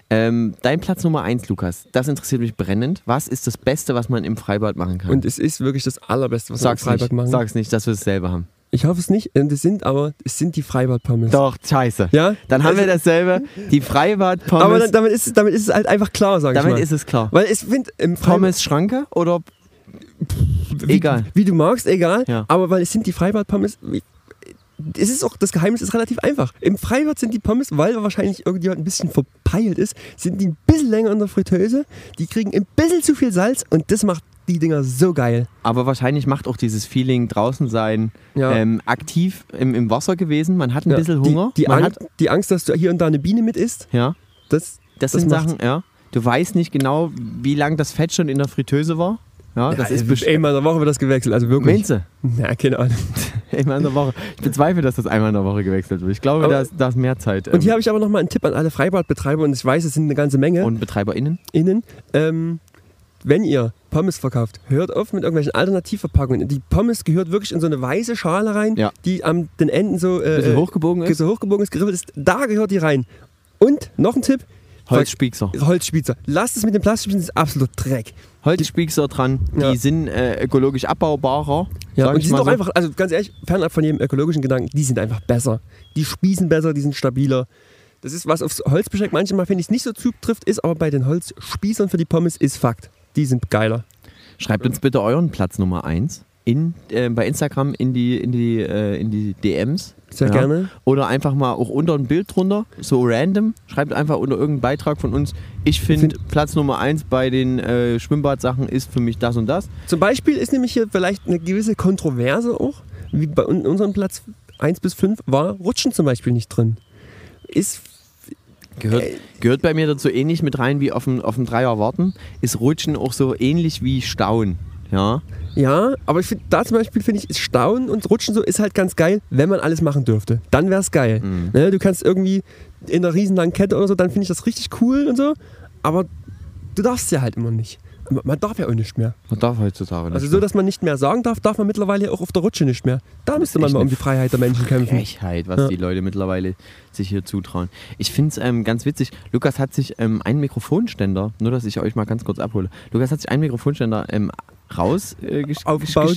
Ähm, dein Platz Nummer eins, Lukas, das interessiert mich brennend. Was ist das Beste, was man im Freibad machen kann? Und es ist wirklich das Allerbeste, was Sag's wir im Freibad nicht, machen. sag's nicht, dass wir es selber haben. Ich hoffe es nicht. Und es sind aber, es sind die Freibad-Pommes. Doch, scheiße. Ja? Dann haben wir Also- dasselbe. Die Freibad-Pommes. Aber dann, damit, ist, es- damit ist es halt einfach klar, sag ich damit mal. ist es klar. Weil ich finde, im Freibad, Pommes Schranke oder wie, egal. wie du magst, egal. Ja. Aber weil es sind die Freibad-Pommes, es ist auch, das Geheimnis ist relativ einfach. Im Freibad sind die Pommes, weil wahrscheinlich irgendjemand ein bisschen verpeilt ist, sind die ein bisschen länger in der Fritteuse, die kriegen ein bisschen zu viel Salz und das macht die Dinger so geil. Aber wahrscheinlich macht auch dieses Feeling draußen sein Ja. ähm, aktiv im, im Wasser gewesen. Man hat ein Ja, bisschen die- Hunger. Die, Man Angst, hat, die Angst, dass du hier und da eine Biene mit isst, ja, das, das, Das sind. Sachen, ja. Du weißt nicht genau, wie lang das Fett schon in der Fritteuse war. Ja, das ist bestimmt. einmal in der Woche wird das gewechselt, also wirklich. Meinst du? Ja, keine Ahnung. Einmal in der Woche. Ich bezweifle, dass das einmal in der Woche gewechselt wird. Ich glaube, da ist, da ist mehr Zeit. Und hier ähm, habe ich aber nochmal einen Tipp an alle Freibadbetreiber und ich weiß, es sind eine ganze Menge. und BetreiberInnen. innen. Ähm, wenn ihr Pommes verkauft, hört auf mit irgendwelchen Alternativverpackungen. Die Pommes gehört wirklich in so eine weiße Schale rein, Ja. die an den Enden so, äh, Bisschen äh, hochgebogen ist. so hochgebogen ist, geribbelt ist. Da gehört die rein. Und noch ein Tipp: Holzspiegser. Holzspießer. Lasst es mit dem Plastik, das ist absolut Dreck. Holzspiegser dran. Ja. Die sind äh, ökologisch abbaubarer. Ja, und die sind auch so. einfach, also ganz ehrlich, fernab von jedem ökologischen Gedanken, die sind einfach besser. Die spießen besser, die sind stabiler. Das ist, was aufs Holzbesteck manchmal, finde ich, nicht so zutrifft, ist aber bei den Holzspießern für die Pommes ist Fakt. Die sind geiler. Schreibt uns bitte euren Platz Nummer 1 in, äh, bei Instagram in die, in die, äh, in die DMs. Sehr gerne. Oder einfach mal auch unter ein Bild drunter, so random. Schreibt einfach unter irgendeinen Beitrag von uns. Ich finde, Platz Nummer 1 bei den äh, Schwimmbadsachen ist für mich das und das. Zum Beispiel ist nämlich hier vielleicht eine gewisse Kontroverse auch. Wie bei un- unserem Platz 1 bis 5 war Rutschen zum Beispiel nicht drin. Ist Gehört, Äh. gehört bei mir dazu ähnlich mit rein wie auf dem, auf dem Dreier warten. Ist Rutschen auch so ähnlich wie Stauen. Ja, ja, aber ich find, da zum Beispiel finde ich, Staunen und Rutschen so ist halt ganz geil, wenn man alles machen dürfte. Dann wäre es geil. Mhm. Ne, du kannst irgendwie in einer riesenlangen Kette oder so, dann finde ich das richtig cool und so. Aber du darfst ja halt immer nicht. Man- darf ja auch nicht mehr. man darf heutzutage nicht. Also so, dass man nicht mehr sagen darf, darf man mittlerweile auch auf der Rutsche nicht mehr. Da müsste man mal um die Freiheit der Menschen kämpfen. Frechheit, was Ja. die Leute mittlerweile sich hier zutrauen. Ich finde es ähm, ganz witzig. Lukas hat sich ähm, einen Mikrofonständer, nur dass ich euch mal ganz kurz abhole. Lukas hat sich einen Mikrofonständer ähm, raus äh,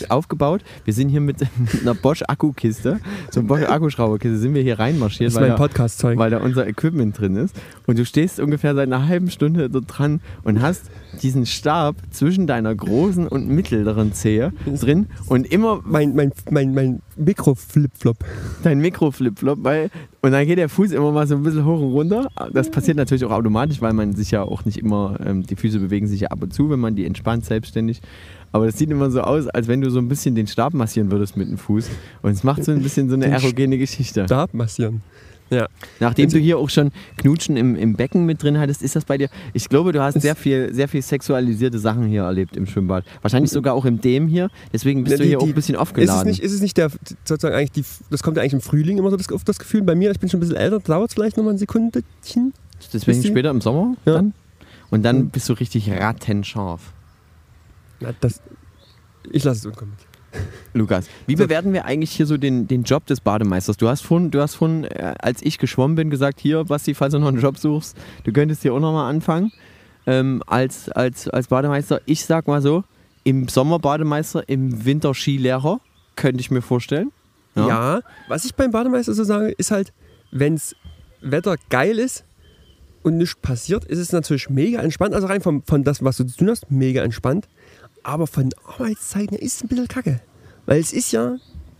Aufgebaut. Wir sind hier mit, mit einer Bosch Akkukiste, so einer Bosch Akkuschrauberkiste, sind wir hier reinmarschiert, Das ist weil mein Podcast-Zeug. weil da unser Equipment drin ist. Und du stehst ungefähr seit einer halben Stunde dort dran und hast diesen Stab zwischen deiner großen und mittleren Zehe drin und immer Mein, mein, mein, mein Mikro-Flip-Flop. dein Mikroflipflop, weil und dann geht der Fuß immer mal so ein bisschen hoch und runter. Das passiert natürlich auch automatisch, weil man sich ja auch nicht immer, ähm, die Füße bewegen sich ja ab und zu, wenn man die entspannt selbstständig. Aber das sieht immer so aus, als wenn du so ein bisschen den Stab massieren würdest mit dem Fuß. Und es macht so ein bisschen so eine Den erogene Geschichte. Stab massieren. Ja. Nachdem du hier auch schon Knutschen im, im Becken mit drin hattest, ist das bei dir. Ich glaube, du hast sehr viel, sehr viel sexualisierte Sachen hier erlebt im Schwimmbad. Wahrscheinlich sogar auch im Dem hier. Deswegen bist Ja, du die- hier auch die- ein bisschen Ist es aufgeladen. nicht, ist es nicht der, sozusagen eigentlich die, das kommt ja eigentlich im Frühling immer so das, oft das Gefühl. Bei mir, ich bin schon ein bisschen älter, dauert es vielleicht nochmal ein Sekundchen. Deswegen die- später im Sommer Ja. dann. Und dann bist du richtig rattenscharf. Na, das, ich lasse es unkommentiert. Lukas, wie So. bewerten wir eigentlich hier so den, den Job des Bademeisters? Du hast vorhin, du hast vorhin äh, als ich geschwommen bin, gesagt, hier, Basti, falls du noch einen Job suchst, du könntest hier auch nochmal anfangen ähm, als, als, als Bademeister. Ich sag mal so, im Sommer Bademeister, im Winter Skilehrer, könnte ich mir vorstellen. Ja. was ich beim Bademeister so sage, ist halt, wenn's Wetter geil ist und nichts passiert, ist es natürlich mega entspannt. Also rein vom, von das, was du zu tun hast, mega entspannt. Aber von Arbeitszeiten her ist es ein bisschen kacke. Weil es ist ja,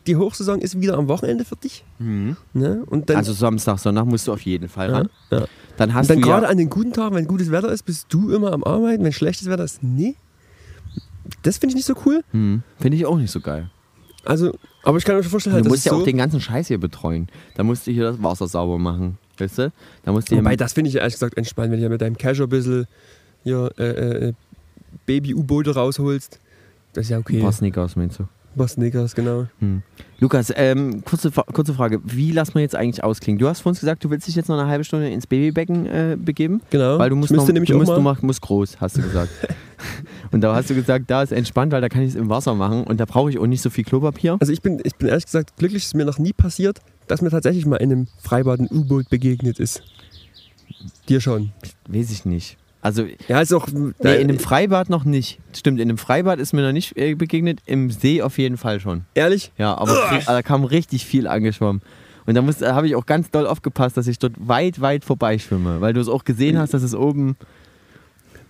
die Hochsaison ist wieder am Wochenende für dich. Mhm. Ne? Und dann, Also Samstag, Sonntag musst du auf jeden Fall ja, ran. ja. Dann hast Und dann du gerade ja, an den guten Tagen, wenn gutes Wetter ist, bist du immer am Arbeiten. Wenn schlechtes Wetter ist, nee. Das finde ich nicht so cool. Mhm. finde ich auch nicht so geil. Also, aber ich kann mir schon vorstellen, halt, du musst ja so, auch den ganzen Scheiß hier betreuen. Da musst du hier das Wasser sauber machen. weißt du? Da musst du ja Wobei, das finde ich ehrlich gesagt entspannt, wenn du ja mit deinem Cash ein bisschen hier äh, äh, Baby-U-Boote rausholst. Das ist ja okay. paar Sneakers meinst du? Was Snickers, genau. Hm. Lukas, ähm, kurze, kurze Frage. Wie lassen wir jetzt eigentlich ausklingen? Du hast vor uns gesagt, du willst dich jetzt noch eine halbe Stunde ins Babybecken äh, begeben. Genau. Weil du musst noch, nämlich du musst, du mach, musst groß, hast du gesagt. und da hast du gesagt, da ist entspannt, weil da kann ich es im Wasser machen und da brauche ich auch nicht so viel Klopapier. Also ich bin, ich bin ehrlich gesagt glücklich, dass mir noch nie passiert, dass mir tatsächlich mal in einem Freibad ein U-Boot begegnet ist. Dir schon. Weiß ich nicht. Also Ja, ist auch. nee, in einem Freibad noch nicht. Stimmt, in einem Freibad ist mir noch nicht äh, begegnet, im See auf jeden Fall schon. ehrlich? Ja, aber ri- da kam richtig viel angeschwommen. Und da, da habe ich auch ganz doll aufgepasst, dass ich dort weit, weit vorbeischwimme, weil du es auch gesehen hast, dass es oben.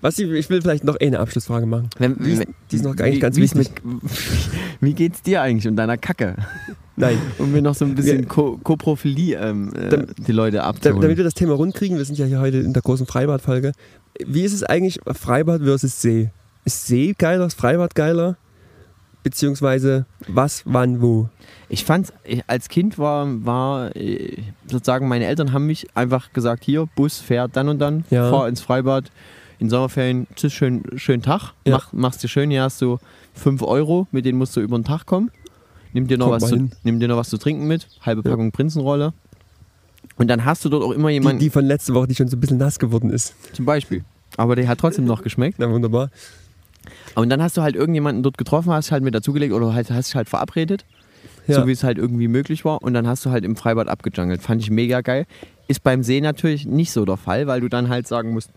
Was ich, ich will vielleicht noch eine Abschlussfrage machen. Wenn, Die ist- die ist noch eigentlich wie, ganz wie wichtig. Mit, wie geht's dir eigentlich und deiner Kacke? Nein. Um mir noch so ein bisschen Koprophilie ähm, äh, die Leute abzuholen. damit wir das Thema rund kriegen, wir sind ja hier heute in der großen Freibad-Folge. Wie ist es eigentlich Freibad versus See? Ist See geiler, ist Freibad geiler? Beziehungsweise was, wann, wo? Ich fand, als Kind war, war sozusagen, meine Eltern haben mich einfach gesagt, hier, Bus fährt dann und dann, Ja. fahr ins Freibad. In Sommerferien, tschüss, schön, schönen Tag, Ja. Mach, machst dir schön, hier hast du 5 Euro, mit denen musst du über den Tag kommen. Nimm dir noch, Kommt was zu, nimm dir noch was zu trinken mit, halbe Ja. Packung Prinzenrolle. Und dann hast du dort auch immer Die, jemanden, die von letzter Woche, die schon so ein bisschen nass geworden ist. zum Beispiel. Aber der hat trotzdem noch geschmeckt. Na wunderbar. Und dann hast du halt irgendjemanden dort getroffen, hast halt mit dazugelegt oder halt, hast dich halt verabredet. Ja. so wie es halt irgendwie möglich war. Und dann hast du halt im Freibad abgejungelt. Fand ich mega geil. Ist beim See natürlich nicht so der Fall, weil du dann halt sagen musst,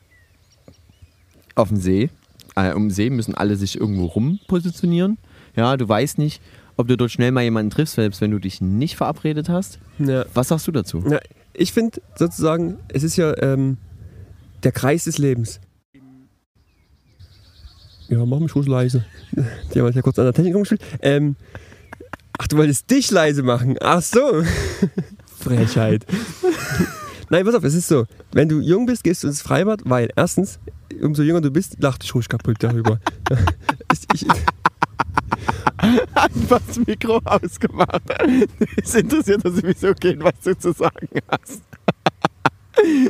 auf dem See, äh, um See müssen alle sich irgendwo rum positionieren. Ja, du weißt nicht, ob du dort schnell mal jemanden triffst, selbst wenn du dich nicht verabredet hast. Ja. Was sagst du dazu? Ja, ich finde sozusagen, es ist ja ähm, der Kreis des Lebens. Ja, mach mich ruhig leise. Die haben ja kurz an der Technik rumgespielt. Ähm, ach, du wolltest dich leise machen. Ach so. Frechheit. Nein, pass auf, es ist so. Wenn du jung bist, gehst du ins Freibad, weil erstens, umso jünger du bist, lach dich ruhig kaputt darüber. ich, ich, Einfach das Mikro ausgemacht. Es interessiert das sowieso gehen, was du zu sagen hast.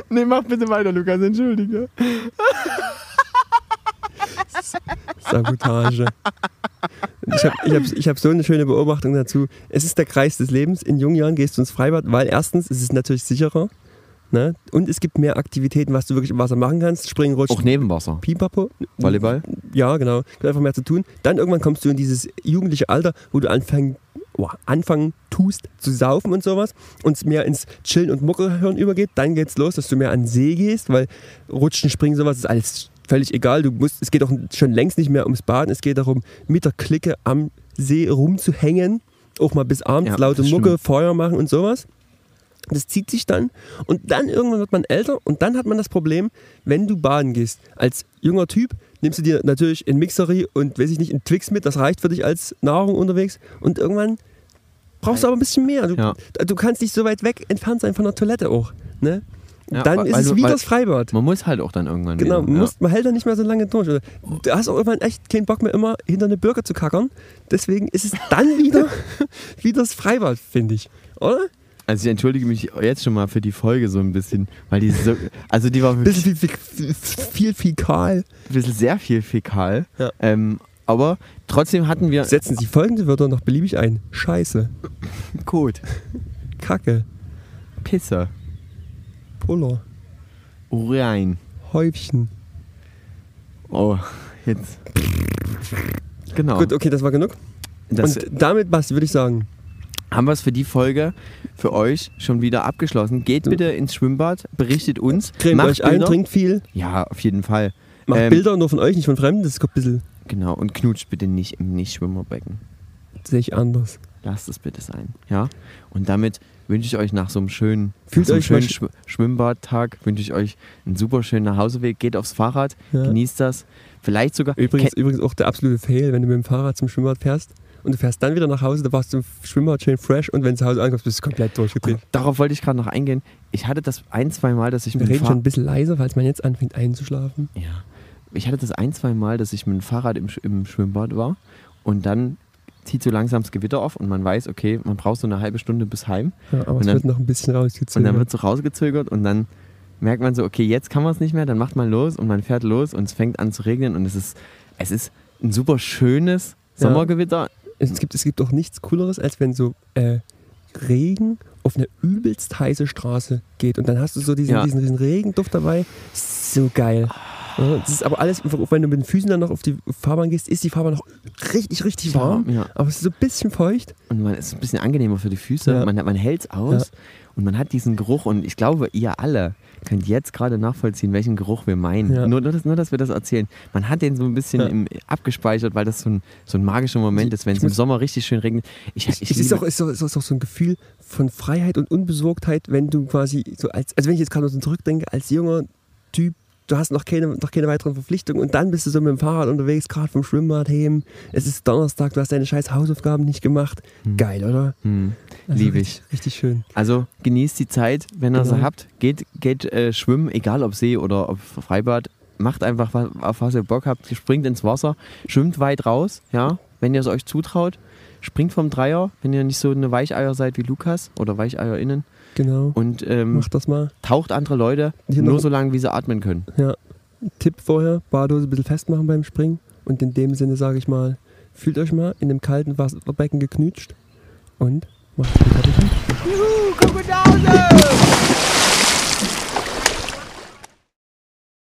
nee, mach bitte weiter, Lukas, entschuldige. Sabotage. Ich habe ich hab, ich hab so eine schöne Beobachtung dazu. Es ist der Kreis des Lebens. In jungen Jahren gehst du ins Freibad, weil erstens ist es natürlich sicherer. Ne? Und es gibt mehr Aktivitäten, was du wirklich im Wasser machen kannst. Springen, rutschen, Auch neben Wasser. Pipapo. Volleyball? Ja, genau. Gibt einfach mehr zu tun. Dann irgendwann kommst du in dieses jugendliche Alter, wo du anfangen, oh, anfangen tust zu saufen und sowas und es mehr ins Chillen und Mucke hören übergeht. Dann geht's los, dass du mehr an den See gehst, weil Rutschen, Springen, sowas ist alles völlig egal. Du musst, es geht auch schon längst nicht mehr ums Baden. Es geht darum, mit der Clique am See rumzuhängen. Auch mal bis abends Ja, laute Mucke. Feuer machen und sowas. Das zieht sich dann und dann irgendwann wird man älter und dann hat man das Problem, wenn du baden gehst. Als junger Typ nimmst du dir natürlich ein Mixery und weiß ich nicht, ein Twix mit, das reicht für dich als Nahrung unterwegs und irgendwann brauchst du aber ein bisschen mehr. Du, Ja. du kannst nicht so weit weg entfernt sein von der Toilette auch. Ne? Ja, dann ist weil es wie das Freibad. Man muss halt auch dann irgendwann Genau, wieder. man, muss, man hält da nicht mehr so lange durch. Du hast auch irgendwann echt keinen Bock mehr, immer hinter eine Bürger zu kackern. Deswegen ist es dann wieder wie das Freibad, finde ich. Oder? Also ich entschuldige mich jetzt schon mal für die Folge so ein bisschen, weil die so, also die war wirklich Bisschen viel, viel, fäkal. ein bisschen sehr viel fäkal. Ja. Ähm, aber trotzdem hatten wir Setzen Sie folgende Wörter noch beliebig ein. Scheiße, Kot, Kacke, Pisse, Puller, Urein. Häufchen. Oh, jetzt. Genau. Gut, okay, das war genug. das Und damit, Basti, würde ich sagen, haben wir es für die Folge für euch schon wieder abgeschlossen. Geht bitte ins Schwimmbad, berichtet uns, cremt macht euch ein, Bilder. trinkt viel, Ja, auf jeden Fall. macht Ähm, Bilder nur von euch, nicht von Fremden. Das ist ein bisschen, Genau, und knutscht bitte nicht im Nicht-Schwimmerbecken. sehe ich anders. Lasst es bitte sein. Ja? Und damit wünsche ich euch nach so einem schönen, Fühlt so einem schönen Schw Schwimmbadtag, wünsche ich euch einen super schönen Nachhauseweg. Geht aufs Fahrrad, Ja. genießt das. Vielleicht sogar. Übrigens, übrigens auch der absolute Fail, wenn du mit dem Fahrrad zum Schwimmbad fährst und du fährst dann wieder nach Hause, da warst du im Schwimmbad schön fresh und wenn du zu Hause ankommst, bist du komplett durchgedreht. Darauf wollte ich gerade noch eingehen. Ich hatte das ein, zwei Mal, dass ich Wir mit dem reden schon Fahrrad. ein bisschen leiser, falls man jetzt anfängt einzuschlafen. Ja. Ich hatte das ein, zwei Mal, dass ich mit dem Fahrrad im, im Schwimmbad war und dann zieht so langsam das Gewitter auf und man weiß, okay, man braucht so eine halbe Stunde bis heim. Ja, aber Und es dann- wird noch ein bisschen rausgezögert. Und dann wird so rausgezögert und dann merkt man so, okay, jetzt kann man es nicht mehr, dann macht man los und man fährt los und es fängt an zu regnen und es ist, es ist ein super schönes Ja. Es, gibt, es gibt auch nichts Cooleres, als wenn so äh, Regen auf eine übelst heiße Straße geht und dann hast du so diesen, Ja. diesen, diesen Regenduft dabei. So geil. Ja, das ist aber alles, wenn du mit den Füßen dann noch auf die Fahrbahn gehst, ist die Fahrbahn noch richtig, richtig warm. Ja. Aber es ist so ein bisschen feucht. Und man ist ein bisschen angenehmer für die Füße. Ja. Man, man hält es aus und man hat diesen Geruch. Und ich glaube, ihr alle könnt jetzt gerade nachvollziehen, welchen Geruch wir meinen. Ja. Nur, nur, dass, nur, dass wir das erzählen. Man hat den so ein bisschen Ja. im, abgespeichert, weil das so ein, so ein magischer Moment ist, wenn ich es im Sommer richtig schön regnet. Ich, ich, es ist auch, ist, auch, ist auch so ein Gefühl von Freiheit und Unbesorgtheit, wenn du quasi so als, also wenn ich jetzt gerade so zurückdenke, als junger Typ, du hast noch keine, noch keine weiteren Verpflichtungen und dann bist du so mit dem Fahrrad unterwegs, gerade vom Schwimmbad heim. Es ist Donnerstag, du hast deine scheiß Hausaufgaben nicht gemacht. Geil, oder? hm, Also liebe richtig, ich. Richtig schön. Also genießt die Zeit, wenn ihr sie Genau. habt. Geht, geht äh, schwimmen, egal ob See oder ob Freibad. Macht einfach, wa- auf was ihr Bock habt. Springt ins Wasser, schwimmt weit raus, ja, wenn ihr es euch zutraut. Springt vom Dreier, wenn ihr nicht so eine Weicheier seid wie Lukas oder WeicheierInnen. Genau. Und ähm, Mach das mal. taucht andere Leute Hier nur noch- so lange, wie sie atmen können. Ja. Tipp vorher, Badehose ein bisschen festmachen beim Springen. Und in dem Sinne sage ich mal, fühlt euch mal in dem kalten Wasserbecken geknutscht und macht es gut. Juhu, komm nach Hause!